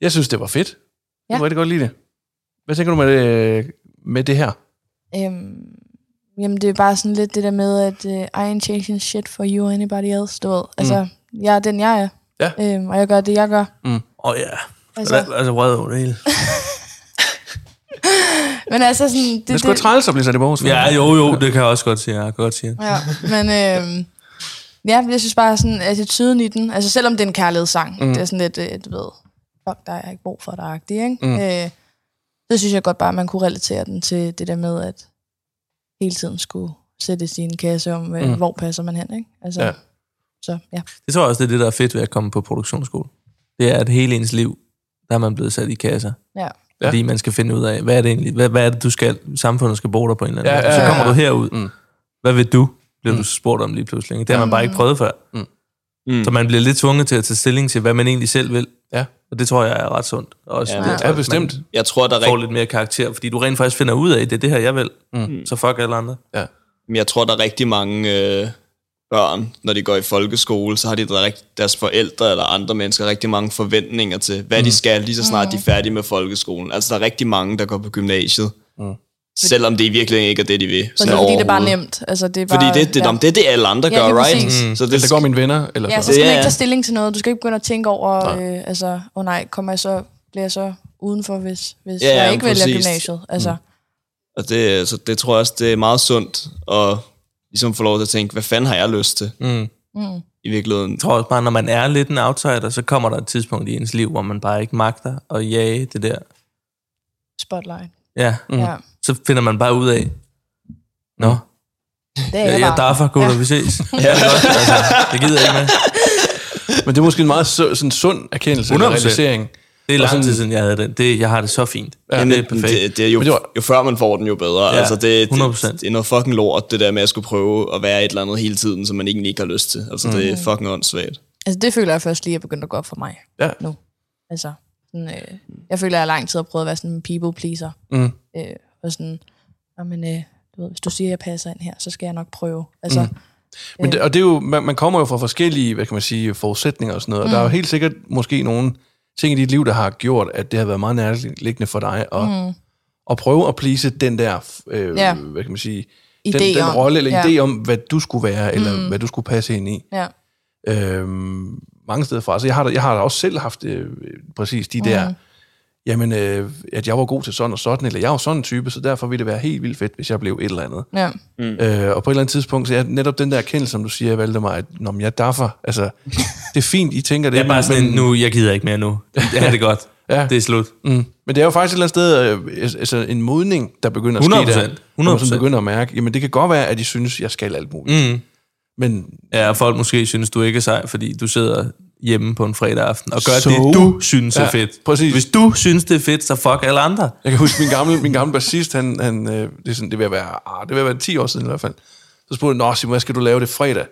S1: Jeg synes, det var fedt. Jeg
S4: Ja.
S1: kunne rigtig godt lide det. Hvad tænker du med det, med det her?
S4: Øhm, jamen, det er bare sådan lidt det der med, at uh, I ain't changing shit for you or anybody else, du ved. Altså, jeg er den, jeg er.
S1: Ja.
S4: Øhm, og jeg gør det, jeg gør.
S3: Åh oh, ja.
S4: Altså-
S3: Altså, altså vred over det hele. (laughs)
S4: Men altså sådan... Det,
S1: Det, det skulle træls at blive sat i borgens.
S3: Ja, jo, jo, det kan jeg også godt sige. Jeg kan godt sige.
S4: Ja, men øhm, ja, jeg synes bare sådan attituden i den, altså selvom det er en kærlighedssang, mm. det er sådan lidt, øh, du ved, fuck dig, jeg har ikke brug for dig, ikke? Mm. Øh, så synes jeg godt bare, at man kunne relatere den til det der med, at hele tiden skulle sætte sin kasse om, mm. hvor passer man hen, ikke? Altså,
S1: Ja.
S4: ja. Så ja.
S3: Det tror jeg også, det er det, der er fedt ved at komme på produktionsskole. Det er, at hele ens liv, der er man blevet sat i kasser.
S4: ja.
S1: Ja.
S3: Fordi man skal finde ud af, hvad er det egentlig, hvad, hvad er det, du skal, samfundet skal bruge dig på en eller anden
S1: Ja,
S3: måde.
S1: ja,
S3: Så
S1: ja,
S3: kommer
S1: ja.
S3: du herud.
S1: Mm.
S3: Hvad vil du? Bliver du spurgt om lige pludselig. ikke? Det har man bare ikke prøvet før.
S1: Mm.
S2: Mm.
S3: Så man bliver lidt tvunget til at tage stilling til, hvad man egentlig selv vil.
S1: Ja.
S3: Og det tror jeg er ret sundt. Også
S2: Ja,
S3: det,
S1: Ja,
S3: at
S1: bestemt.
S2: Jeg tror, der er
S3: får
S2: rigt-
S3: lidt mere karakter, fordi du rent faktisk finder ud af, det er det her, jeg vil.
S1: Mm.
S3: Så fuck alle andre.
S1: Ja.
S2: Men jeg tror, der er rigtig mange øh, børn, når de går i folkeskole, så har de der rigt- deres forældre eller andre mennesker rigtig mange forventninger til, hvad mm. de skal, lige så snart de er færdige med folkeskolen. Altså, der er rigtig mange, der går på gymnasiet,
S1: Mm.
S2: Selvom det i virkeligheden ikke er det, de vil.
S4: Fordi,
S2: Sådan
S4: fordi det er bare nemt. Altså, det er
S2: Fordi
S4: bare,
S2: det, det,
S4: ja.
S2: det, det er det, alle andre
S4: Ja,
S2: gør, right?
S1: Mm.
S2: Så
S1: Det, det går mine venner, eller
S4: Ja, så
S1: sådan
S4: skal
S2: Ja,
S4: man ikke tage stilling til noget. Du skal ikke begynde at tænke over,
S2: Nej.
S4: øh, altså, åh oh nej, kommer jeg så, bliver jeg så udenfor, hvis, hvis
S2: Ja,
S4: jeg ikke vælger
S2: præcis.
S4: gymnasiet. Altså,
S2: Og det, så det tror jeg også, det er meget sundt at ligesom få lov til at tænke, hvad fanden har jeg lyst til
S3: Mm.
S4: mm.
S2: i virkeligheden?
S3: Jeg tror også bare, når man er lidt en outsider, så kommer der et tidspunkt i ens liv, hvor man bare ikke magter at jage det der.
S4: spotlight.
S3: Ja,
S1: Mm.
S4: Ja,
S3: så finder man bare ud af, Nå,
S4: det er
S3: jeg,
S4: jeg
S3: gutter,
S4: Ja.
S3: vi ses. (laughs) Ja, det altså, det gider jeg ikke med.
S1: Men det er måske en meget su- sådan sund erkendelse, eller
S3: 100%.
S1: realisering.
S3: Det er lang
S1: sådan-
S3: tid siden, jeg havde den. Det, jeg har det så fint. Ja,
S2: Jamen,
S3: det er perfekt.
S2: Det, det er jo,
S1: Men det var-
S2: jo før man får den, jo bedre.
S3: Ja,
S2: altså, det,
S3: 100%.
S2: det, det er noget fucking lort, det der med at skulle prøve at være et eller andet hele tiden, som man egentlig ikke har lyst til. Altså, mm. det er fucking åndssvagt.
S4: Altså, det føler jeg først lige er begyndt at gå op for mig
S1: Ja.
S4: nu. Altså, sådan, øh, jeg føler, jeg har lang tid har prøvet at være sådan en people pleaser.
S1: Mm.
S4: Øh, og sådan, men, øh, du ved, hvis du siger, at jeg passer ind her, så skal jeg nok prøve. Altså, mm.
S1: Men det, og det er jo, man, man kommer jo fra forskellige, hvad kan man sige, forudsætninger og sådan noget. Mm. Og der er jo helt sikkert måske nogle ting i dit liv, der har gjort, at det har været meget nærliggende for dig at, mm. at prøve at please den der, øh,
S4: Ja.
S1: hvad kan man sige,
S4: Idé
S1: den, den rolle eller
S4: ja.
S1: idé om, hvad du skulle være, eller hvad du skulle passe ind i.
S4: ja.
S1: Øhm, mange steder fra. Altså, jeg har, jeg har da også selv haft øh, præcis de der, jamen, øh, at jeg var god til sådan og sådan, eller jeg var sådan en type, så derfor ville det være helt vildt fedt, hvis jeg blev et eller andet.
S4: ja.
S1: Øh, og på et eller andet tidspunkt, så er netop den der erkendelse, som du siger, Valdemar, at når jeg er daffer, altså, (laughs) det er fint, I tænker det.
S3: Det er bare
S1: men-
S3: sådan, en, nu, jeg gider ikke mere nu. Det (laughs) er det godt.
S1: Ja.
S3: Det er slut.
S1: Mm. Men det er jo faktisk et eller andet sted, øh, altså en modning, der begynder at ske
S3: 100%.
S1: der. Hvor man sådan
S3: 100%.
S1: begynder at mærke, jamen det kan godt være, at de synes, jeg skal alt muligt.
S3: Mm.
S1: Men
S3: Ja, og folk måske synes, du ikke er sej, fordi du sidder hjemme på en fredag aften og gør
S1: Så?
S3: det, du synes er
S1: Ja,
S3: fedt.
S1: præcis.
S3: Hvis du synes, det er fedt, så fuck alle andre.
S1: jeg kan huske, min gamle, min gamle bassist, han, han, øh, det, er sådan, det, vil være, ah, det vil være 10 år siden i hvert fald. Så spurgte han, Nå, Simon, hvad skal du lave det fredag?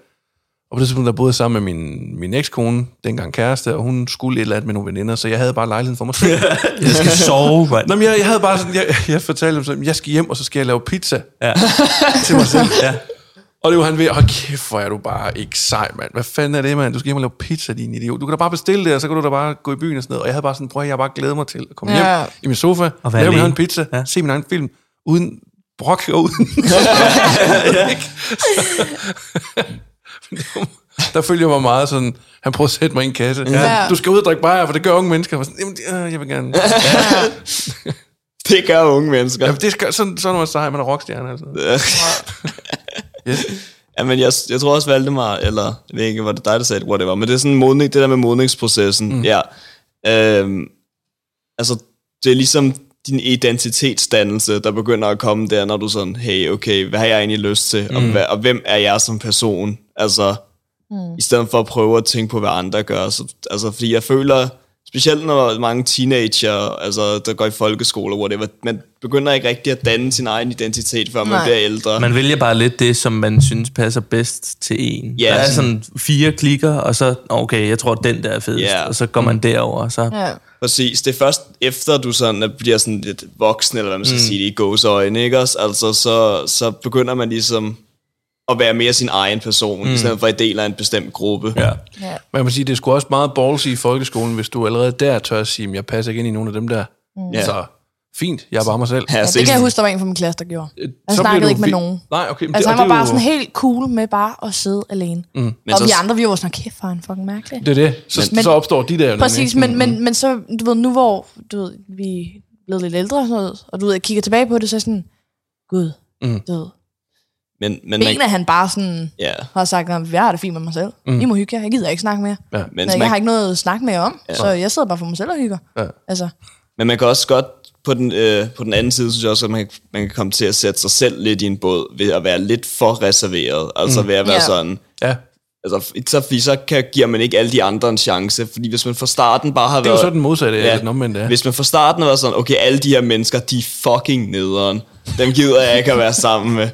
S1: Og på det tidspunkt, der boede jeg sammen med min, min ekskone, dengang kæreste, og hun skulle et eller andet med nogle veninder, så jeg havde bare lejligheden for mig selv. (laughs)
S3: Jeg skal sove, mand.
S1: Nå, men jeg, jeg havde bare sådan, jeg, jeg fortalte dem sådan, jeg skal hjem, og så skal jeg lave pizza
S3: Ja. (laughs)
S1: til mig selv.
S3: ja.
S1: Og det var han ved, hold kæft, hvor er du bare ikke sej, mand. Hvad fanden er det, mand? Du skal hjem og lave pizza, din idiot. Du kan da bare bestille det, og så kan du da bare gå i byen og sådan noget. Og jeg havde bare sådan, prøv jeg har bare glædet mig til at komme
S4: Ja.
S1: hjem i min sofa,
S3: Og
S1: lave min egen pizza,
S3: Ja.
S1: ja. se min egen film, uden Brock ud. (laughs) (laughs) (laughs) der følger jeg mig meget sådan, han prøver at sætte mig i en kasse. Ja. Du skal ud og drikke bajer, for det gør unge mennesker. Jeg Sådan, Jamen, øh, jeg vil gerne.
S2: Det gør unge mennesker.
S1: Ja, det skal, sådan, sådan er man sej, man er rockstjerne. Altså. Yes.
S2: Ja, men jeg, jeg tror også, Valdemar, eller jeg ved ikke, var det dig, der sagde det, whatever, men det er sådan modning, det der med modningsprocessen, mm. ja. Øhm, altså, det er ligesom din identitetsdannelse, der begynder at komme der, når du sådan, hey, okay, hvad har jeg egentlig lyst til, og, hvad, og hvem er jeg som person? Altså, mm. i stedet for at prøve at tænke på, hvad andre gør. Så, altså, fordi jeg føler, specielt når mange teenager, altså, der går i folkeskole, whatever, man begynder ikke rigtig at danne sin egen identitet, før man
S4: Nej.
S2: bliver ældre.
S3: Man vælger bare lidt det, som man synes passer bedst til en.
S2: Ja,
S3: der er
S2: sådan-
S3: fire klikker, og så, okay, jeg tror, den der er fedest.
S2: Ja.
S3: Og så går man derover, og så...
S4: Ja.
S2: Præcis, det er først efter du sådan bliver sådan lidt voksen, eller hvad man skal mm. sige det i gåseøjne, ikke også? Altså, så, så begynder man ligesom at være mere sin egen person, mm. i stedet for at del af en bestemt gruppe.
S3: Ja.
S4: Ja.
S1: Men jeg må sige, det er sgu også meget ballsy i folkeskolen, hvis du allerede der tør at sige, at jeg passer ikke ind i nogen af dem der.
S2: Ja.
S1: Så fint, jeg er bare mig selv.
S2: Ja,
S4: Ja, det kan jeg huske, der var en fra min klasse, der gjorde.
S1: Så
S4: Han
S1: bliver
S4: snakkede ikke med
S1: vi-
S4: nogen.
S1: Nej, okay. men
S4: Altså,
S1: det,
S4: han var bare
S1: jo-
S4: sådan helt cool med bare at sidde alene. Mm.
S2: Men
S4: Og
S2: så-
S4: vi andre, vi var sådan, kæft, er han fucking mærkelig.
S1: Det er det. Så,
S4: Men-
S1: så opstår de der jo
S4: Præcis, men, men, men så, du ved, nu hvor du ved, vi er blevet lidt ældre og sådan noget, og du ved, jeg kigger tilbage på det, så er jeg sådan, gud,
S1: Mm.
S4: du ved,
S2: Men, men,
S4: ben
S2: man,
S4: han bare sådan,
S2: ja,
S4: har sagt, at jeg har det fint med mig selv. Mm. I må hygge jer, jeg gider ikke snakke mere.
S1: Ja.
S2: men,
S4: jeg
S2: man,
S4: har ikke noget at snakke med jer om, ja. så jeg sidder bare for mig selv og hygger.
S1: Ja.
S4: Altså,
S2: men man kan også godt, på den, øh, på den anden side, synes jeg også, at man, kan- man kan komme til at sætte sig selv lidt i en båd, ved at være lidt for reserveret. Altså ved at være
S4: Ja.
S2: sådan,
S1: Ja,
S2: altså, så, fordi så kan, giver man ikke alle de andre en chance, fordi hvis man fra starten bare har
S1: det er jo
S2: været...
S1: så den modsatte, ja.
S2: Ja.
S1: den omvendte. Ja.
S2: Hvis man fra starten har været sådan, okay, alle de her mennesker, de er fucking nederen. Dem gider jeg ikke at være sammen med.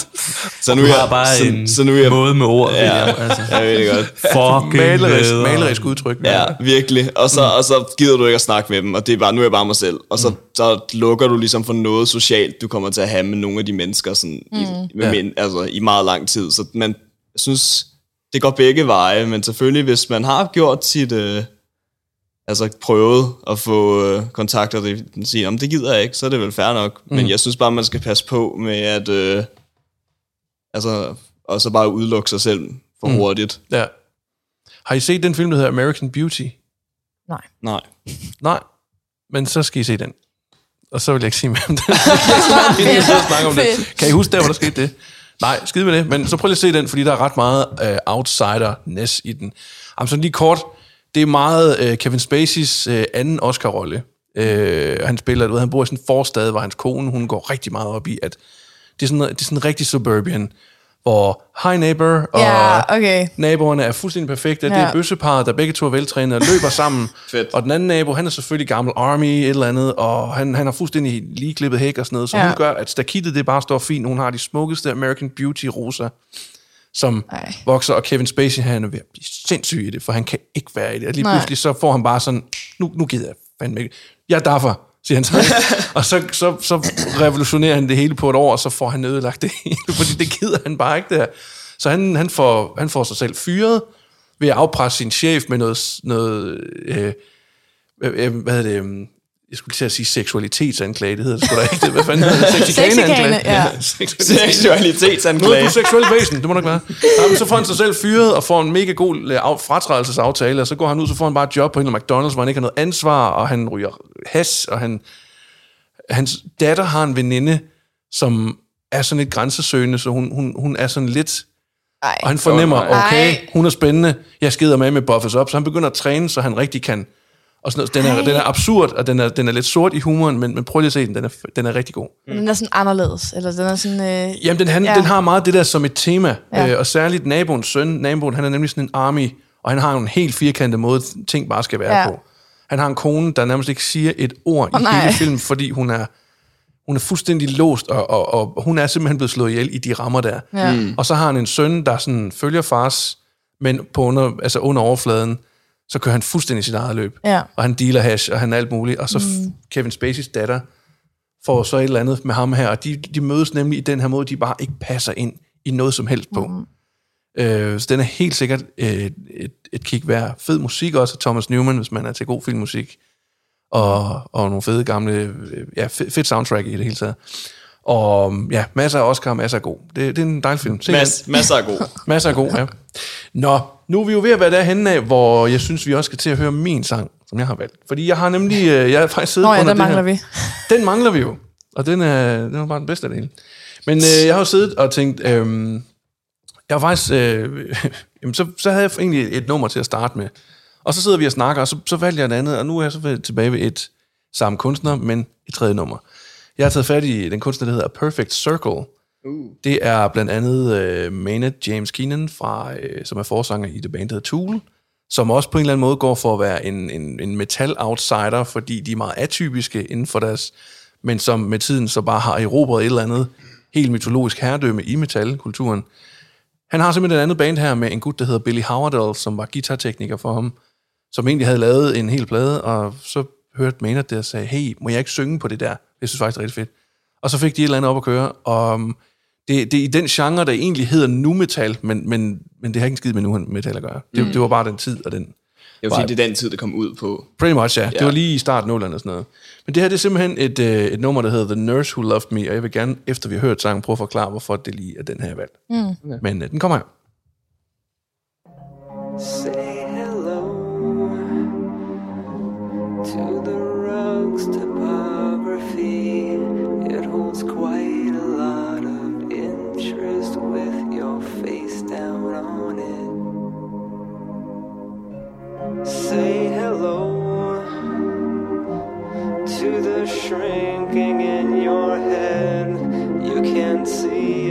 S2: (laughs) så nu er jeg,
S3: bare
S2: så,
S3: en
S2: så nu er jeg,
S3: måde med ord.
S2: Ja.
S3: William, (laughs) altså.
S2: jeg ved det godt.
S3: Fucking
S1: Malerisk, malerisk udtryk.
S2: Ja, virkelig. Og så, og så gider du ikke at snakke med dem, og det er bare, nu er jeg bare mig selv. Og så, så lukker du ligesom for noget socialt, du kommer til at have med nogle af de mennesker sådan, i, med,
S1: Ja.
S2: men, altså, i meget lang tid. Så man, jeg synes, det går begge veje, men selvfølgelig, hvis man har gjort sit... Øh, altså prøvet at få øh, kontakt, og det, sige, om det gider jeg ikke, så er det vel fair nok. Mm. Men jeg synes bare, man skal passe på med at... Øh, altså, og så bare udelukke sig selv for mm. hurtigt.
S1: ja. Har I set den film, der hedder American Beauty?
S4: nej.
S2: Nej.
S1: Nej, men så skal I se den. Og så vil jeg ikke sige mere om den. Jeg skal snakke om det. Kan I huske der, hvor der skete det? Nej, skide med det. Men så prøv lige at se den, fordi der er ret meget uh, outsider-ness i den. Jamen, sådan lige kort. Det er meget uh, Kevin Spaceys uh, anden Oscar-rolle. Uh, han spiller, du ved, han bor i sådan en forstad, hvor hans kone, hun går rigtig meget op i, at det er sådan, det er sådan rigtig suburban, hvor hi neighbor, og
S4: Ja, okay.
S1: naboerne er fuldstændig perfekte. Ja. Det er bøsseparet, der begge to er veltrænede og løber sammen. (laughs)
S2: Fedt.
S1: Og den anden nabo, han er selvfølgelig gammel army, et eller andet, og han, han har fuldstændig lige klippet hæk og sådan noget, så ja.
S4: Ja.
S1: hun gør, at stakittet det bare står fint. Hun har de smukkeste American Beauty roser, som Ej. Vokser, og Kevin Spacey, han er ved at blive sindssyg i det, for han kan ikke være i det. Og lige
S4: Nej.
S1: pludselig så får han bare sådan, nu, nu gider jeg fandme ikke. Jeg er derfor, siger han så. (laughs) og så, så, så revolutionerer han det hele på et år, og så får han ødelagt det hele, (laughs) fordi det gider han bare ikke der. Så han, han, får, han får sig selv fyret ved at afpresse sin chef med noget, noget øh, øh, hvad hedder det, øh, jeg skulle til at sige seksualitetsanklage, det hedder det sgu da ikke det. Hvad fanden hedder det? (laughs) Sexikaneanklage.
S4: Sexikane, ja.
S1: Seksualitet- Nu er
S2: Seksualitetsanklage.
S1: du seksuel væsen, det må nok være. Ja, men så får han sig selv fyret og får en mega god øh, af- fratrædelsesaftale, og så går han ud, så får han bare et job på en eller anden McDonald's, hvor han ikke har noget ansvar, og han ryger has, og han, hans datter har en veninde, som er sådan lidt grænsesøgende, så hun, hun, hun er sådan lidt...
S4: Ej.
S1: Og han fornemmer, okay, hun er spændende, jeg skider med med buffers op, så han begynder at træne, så han rigtig kan... Og sådan noget. Den, er,
S4: Ej.
S1: den er absurd, og den er, den er lidt sort i humoren, men, men prøv lige at se den, den er, den er rigtig god.
S4: Den er sådan anderledes, eller den er sådan... Øh,
S1: Jamen, den, han, ja. Den har meget det der som et tema, ja. Øh, og særligt naboens søn. Naboen, han er nemlig sådan en army, og han har en helt firkantet måde, ting bare skal være ja. På. Han har en kone, der nærmest ikke siger et ord
S4: Åh,
S1: i
S4: nej.
S1: hele filmen, fordi hun er, hun er fuldstændig låst, og, og, og hun er simpelthen blevet slået ihjel i de rammer der.
S4: Ja. Mm.
S1: Og så har han en søn, der sådan følger fars, men på under, altså under overfladen, så kører han fuldstændig sit eget løb.
S4: Ja.
S1: Og han dealer hash, og han er alt muligt. Og så mm. Kevin Spaceys datter får så et eller andet med ham her, og de, de mødes nemlig i den her måde, de bare ikke passer ind i noget som helst på. Mm. Øh, så den er helt sikkert øh, et, et kig værd. Fed musik også af Thomas Newman, hvis man er til god filmmusik. Og, og nogle fede gamle, øh, ja, fed, fedt soundtrack i det hele taget. Og ja, masser af Oscar, masser af god. Det, det er en dejlig film. Se den.
S2: Mas, masser af god. (laughs)
S1: Masser af god, ja. Nå, nu er vi jo ved at være derhen af, hvor jeg synes, vi også skal til at høre min sang, som jeg har valgt. Fordi jeg har nemlig, øh, jeg har faktisk siddet
S4: Nå ja,
S1: under
S4: den
S1: det her.
S4: mangler vi. (laughs)
S1: Den mangler vi jo. Og den er, den er bare den bedste af det hele. Men øh, jeg har jo siddet og tænkt, øh, jeg var faktisk, øh, (laughs) jamen, så, så havde jeg egentlig et nummer til at starte med. Og så sidder vi og snakker, og så, så valgte jeg et andet, og nu er jeg så tilbage ved et samme kunstner, men et tredje nummer. Jeg har taget fat i den kunstner, der hedder Perfect Circle. Uh. Det er blandt andet øh, Maynard James Keenan, fra, øh, som er forsanger i det band, der hedder Tool, som også på en eller anden måde går for at være en, en, en metal-outsider, fordi de er meget atypiske inden for deres, men som med tiden så bare har erobret et eller andet helt mytologisk herredømme i metalkulturen. Han har simpelthen et andet band her med en gut, der hedder Billy Howardell, som var guitartekniker for ham, som egentlig havde lavet en hel plade, og så hørte Maynard det og sagde, hey, må jeg ikke synge på det der? Det synes jeg faktisk er rigtig fedt. Og så fik de et eller andet op at køre, og um, det, det er i den genre, der egentlig hedder nu metal, men, men, men det har ikke en skid med nu metal at gøre. Det, mm. det var bare den tid og den...
S2: Det var fordi, det er den tid, det kom ud på.
S1: Pretty much, ja. ja. Det var lige i starten af og sådan noget. Men det her, det er simpelthen et, øh, et nummer, der hedder The Nurse Who Loved Me, og jeg vil gerne, efter vi har hørt sangen, prøve at forklare, hvorfor det lige er den her jeg valgt. Mm. Men øh, den kommer her.
S6: Say Say hello to the shrinking in your head. You can't see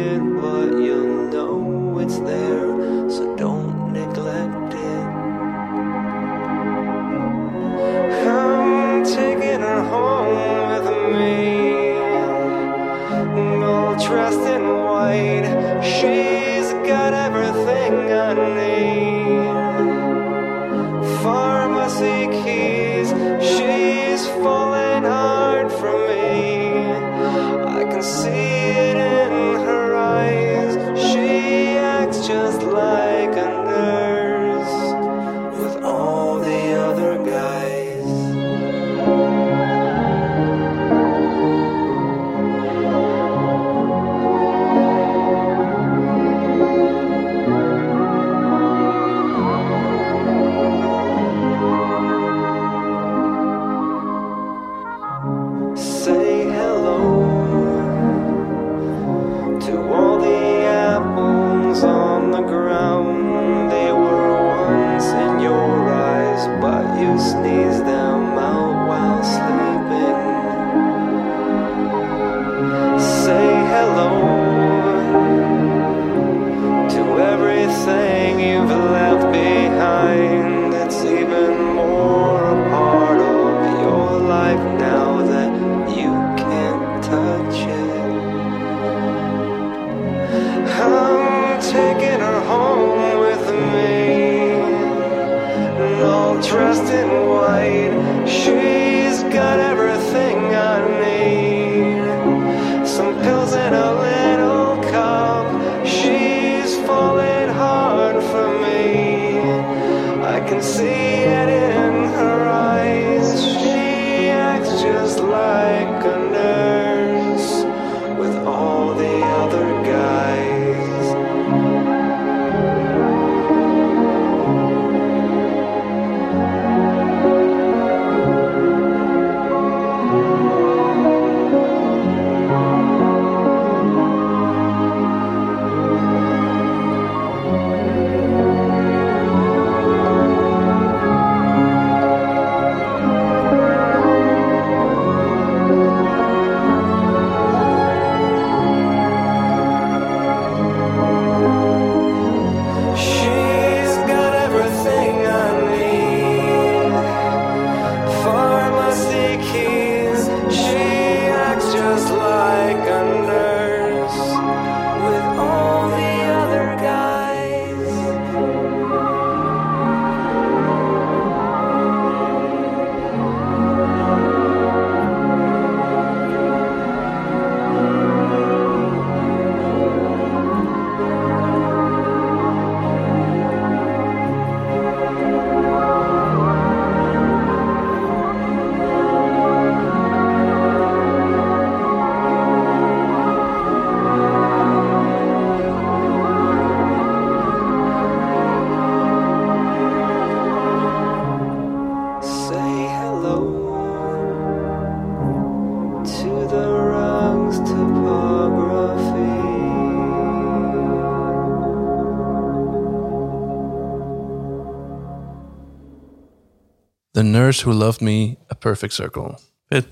S6: Nurse
S1: Who Loved Me, A Perfect Circle.
S3: Fedt.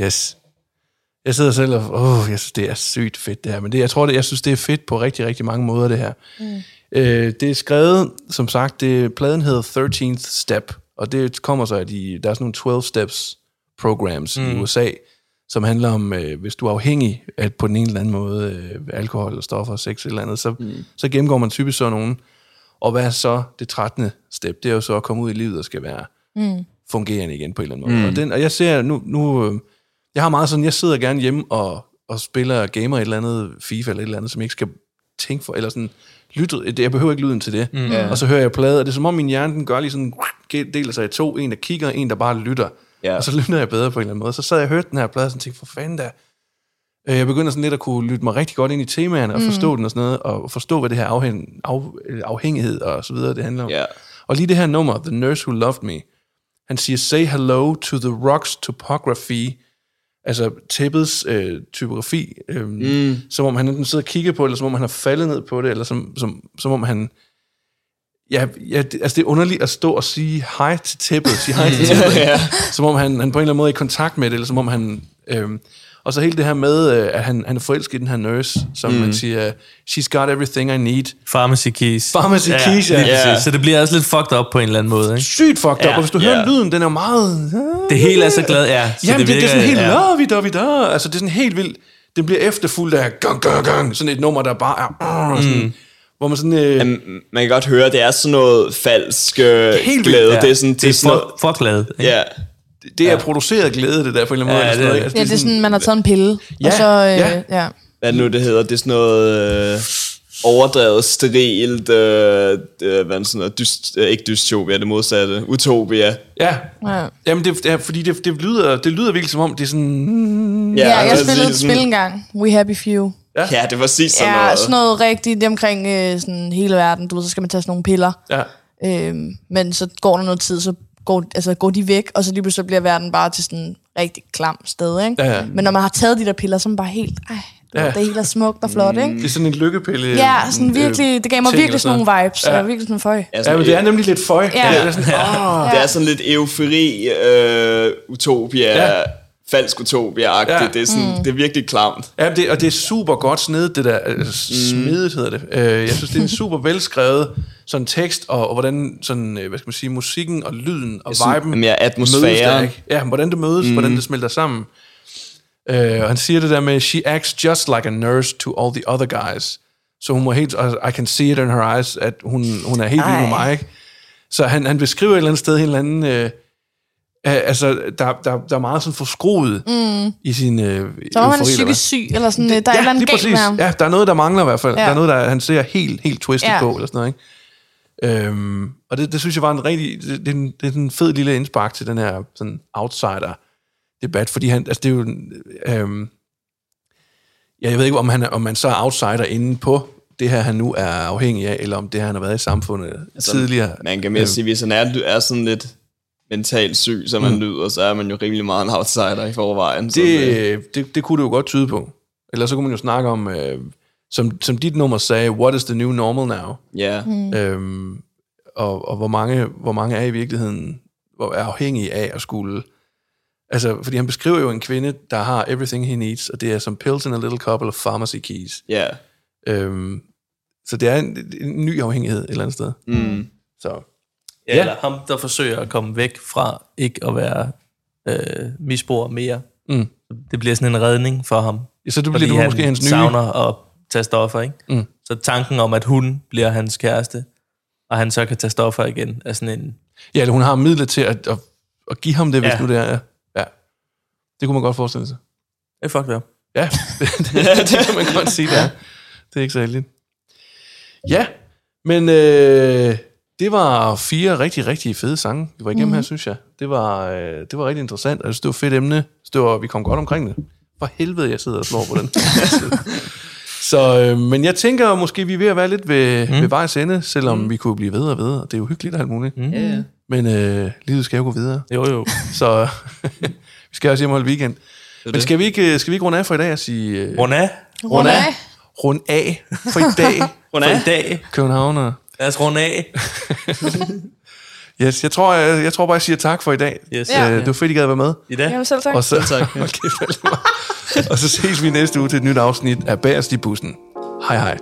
S1: Yes. Jeg sidder selv og, åh, jeg synes, det er sygt fedt det her, men det, jeg tror, det, jeg synes, det er fedt på rigtig, rigtig mange måder, det her. Mm. Øh, det er skrevet, som sagt, det, pladen hedder 13th Step, og det kommer så, at de, der er sådan nogle 12 steps programs mm. i USA, som handler om, øh, hvis du er afhængig af på den ene eller anden måde, øh, alkohol, eller stoffer, sex eller andet, så, mm. så gennemgår man typisk sådan nogen. Og hvad er så det 13. step? Det er jo så at komme ud i livet og skal være mm. Fungerende igen på en eller anden måde. Mm. Og, den, og jeg ser nu, nu øh, jeg har meget sådan, jeg sidder gerne hjemme og, og spiller gamer et eller andet FIFA eller et eller andet, som jeg ikke skal tænke for, eller sådan lytte, det- jeg behøver ikke lyden til det. Mm. Og så hører jeg plade, og det er som om min hjerne, den gør lige sådan, deler sig i to, en der kigger, en der bare lytter.
S2: Ja.
S1: Og så lytter jeg bedre på en eller anden måde. Så sad jeg og hørte den her plade, og sådan tænkte, for fanden da. Øh, Jeg begynder sådan lidt at kunne lytte mig rigtig godt ind i temaerne, og forstå den og sådan noget, og forstå, hvad det her afhæng, af, afhængighed og så videre, det handler om.
S2: Ja.
S1: Og lige det her nummer, The Nurse Who Loved Me, han siger, say hello to the rocks topography, altså tæppets øh, typografi, øh, mm. som om han enten sidder og kigger på eller som om han har faldet ned på det, eller som, som, som om han... Ja, ja det, altså det er underligt at stå og sige hej til tæppet, sige hej til (laughs) tæppet, ja. som om han, han på en eller anden måde er i kontakt med det, eller som om han... Øh, og så hele det her med, øh, at han, han er forelsket i den her nurse, som mm. han siger, she's got everything I need.
S3: Pharmacy keys.
S1: Pharmacy keys, ja.
S3: lige
S2: Ja.
S3: Så det bliver også lidt fucked up på en eller anden måde, ikke?
S1: Sygt fucked up,
S3: Ja.
S1: og hvis du
S2: Ja.
S1: hører lyden, den er jo meget...
S3: Det hele er så glad, ja. Så
S1: Jamen, det, det, det er sådan helt
S3: ja.
S1: lovey dovey da. Altså, det er sådan helt vildt. Den bliver efterfulgt af gang, gang, gang. Sådan et nummer, der bare er... Uh, sådan, Hvor man sådan... Øh,
S2: Jamen, man kan godt høre, at det er sådan noget falsk øh,
S1: Helt
S2: glæde.
S1: ja.
S2: Det er sådan, det
S3: Det
S2: er sådan
S3: er
S2: noget,
S3: for, for glad. Ikke?
S2: ja.
S1: Det er produceret glæde, det der på en eller anden måde.
S3: Ja,
S1: sådan
S3: det er
S1: noget.
S3: det.
S1: Altså,
S4: Ja, det er sådan, man har taget en pille,
S1: Ja,
S4: og så, øh,
S1: ja.
S4: ja.
S2: Hvad det nu, det hedder? Det er sådan noget øh, overdrevet, sterilt, øh, øh, hvad det sådan noget, dyst, øh, ikke dystopia, det modsatte, utopia.
S1: Ja.
S4: Ja.
S1: Jamen, det, det er, fordi det, det, lyder, det lyder virkelig som om, det er sådan...
S4: Ja, jeg
S2: præcis,
S4: spillede et spil engang. We Happy Few.
S2: Ja, det var præcis sådan
S4: Ja,
S2: noget.
S4: sådan noget rigtigt det omkring øh, sådan hele verden. Du ved, så skal man tage sådan nogle piller.
S1: Ja.
S4: Øhm, men så går der noget tid, så går, altså, går de væk, og så lige pludselig bliver verden bare til sådan en rigtig klam sted, ikke?
S1: Ja, ja.
S4: Men når man har taget de der piller, så er man bare helt, ej,
S1: Ja.
S4: ja. det hele er smukt og flot, ikke?
S1: Det er sådan en lykkepille.
S4: Ja, sådan virkelig, det gav mig virkelig
S1: og
S4: sådan nogle vibes.
S1: Ja.
S4: Ja. virkelig sådan, føj.
S2: Ja,
S1: Ja,
S2: sådan,
S1: men det er nemlig lidt føj.
S4: Ja.
S1: Det er sådan, (laughs) åh,
S2: det er sådan lidt eufori, øh, utopia,
S1: Ja.
S2: Falsk utopia-agtigt.
S1: Ja.
S2: Det, er sådan, mm. det er virkelig klamt.
S1: Ja, det, og det er super godt snedet, det der. Altså, smedet hedder det. Øh, jeg synes, det er en super velskrevet sådan tekst, og, og hvordan sådan, øh, hvad skal man sige, musikken og lyden og
S2: synes,
S1: viben
S2: jamen, ja, atmosfæren.
S1: mødes der, ikke? Ja, hvordan det mødes, mm. hvordan det smelter sammen. Øh, og han siger det der med, she acts just like a nurse to all the other guys. Så hun må helt, og I can see it in her eyes, at hun, hun er helt vild med mig, ikke? Så han, han beskriver et eller andet sted en eller anden... Øh, øh, altså, der, der, der er meget sådan forskruet mm. i sin øh,
S4: Så var
S1: hvad?
S4: psykisk syg, eller sådan, det, der er et eller andet
S1: lige
S4: galt med ham.
S1: Ja, der er noget, der mangler i hvert fald. Ja.
S4: Ja.
S1: Der er noget, der han ser helt, helt twisted ja.
S4: Ja.
S1: på, eller sådan noget, ikke? Øhm, og det, det synes jeg var en rigtig... Det, det, er en, det er en fed lille indspark til den her sådan outsider-debat, fordi han... Altså, det er jo... Øhm, ja, jeg ved ikke, om, han om man så er outsider inde på det her, han nu er afhængig af, eller om det her, han har været i samfundet altså, tidligere.
S2: Man kan mere sige, hvis han er, er sådan lidt mentalt syg, som man lyder, så er man jo rimelig meget en outsider i forvejen.
S1: Det, det, det kunne det jo godt tyde på. Ellers så kunne man jo snakke om, øh, som, som dit nummer sagde, what is the new normal now?
S2: ja. Mm.
S1: Øhm, og, og hvor mange, hvor mange er i virkeligheden hvor er afhængige af at skulle... Altså, fordi han beskriver jo en kvinde, der har everything he needs, og det er som pills in a little couple of pharmacy keys.
S2: Ja.
S1: Øhm, så det er en, en ny afhængighed et eller andet sted.
S2: Mm.
S1: Så
S3: Ja,
S1: Ja.
S3: eller ham, der forsøger at komme væk fra ikke at være øh, misbruger mere.
S1: Mm.
S3: Det bliver sådan en redning for ham.
S1: så det bliver du måske hans nye...
S3: savner at tage stoffer, ikke?
S1: Mm.
S3: Så tanken om, at hun bliver hans kæreste, og han så kan tage stoffer igen, er sådan en...
S1: Ja, hun har midler til at, at, at give ham det, hvis
S3: Ja.
S1: nu det er. Ja. ja. Det kunne man godt forestille sig.
S3: Det er fucked up.
S1: Ja, det, (laughs) det, det kan man godt sige, det er. Det er ikke så heldigt. Ja, men øh, det var fire rigtig, rigtig fede sange, vi var igennem mm. her, synes jeg. Det var, øh, det var rigtig interessant, og det var et fedt emne. Det var, vi kom godt omkring det. For helvede, jeg sidder og slår på den. (laughs) så, øh, men jeg tænker måske, vi er ved at være lidt ved, mm. ved vejs ende, selvom mm. vi kunne blive ved og ved, og det er jo hyggeligt og alt muligt. Mm.
S2: Ja, ja.
S1: Men øh, livet skal jo gå videre.
S3: Jo, jo.
S1: Så (laughs) vi skal også hjem og holde weekend. Men skal vi ikke, skal vi ikke runde af for i dag og sige... Øh,
S3: Runa,
S1: runde af. Runde af for i dag. (laughs)
S2: Hun
S3: for
S2: er.
S3: i dag.
S1: Københavner.
S3: Lad os runde af. (laughs)
S1: Yes, jeg tror, jeg, jeg tror bare, jeg siger tak for i dag.
S3: Yes.
S1: Ja.
S3: Ja.
S1: Øh, det var fedt, I gad at være med.
S3: I dag?
S4: Jamen selv tak.
S1: Og så,
S2: tak. (laughs)
S1: okay, og så ses vi næste uge til et nyt afsnit af Bagerst i bussen. Hej hej.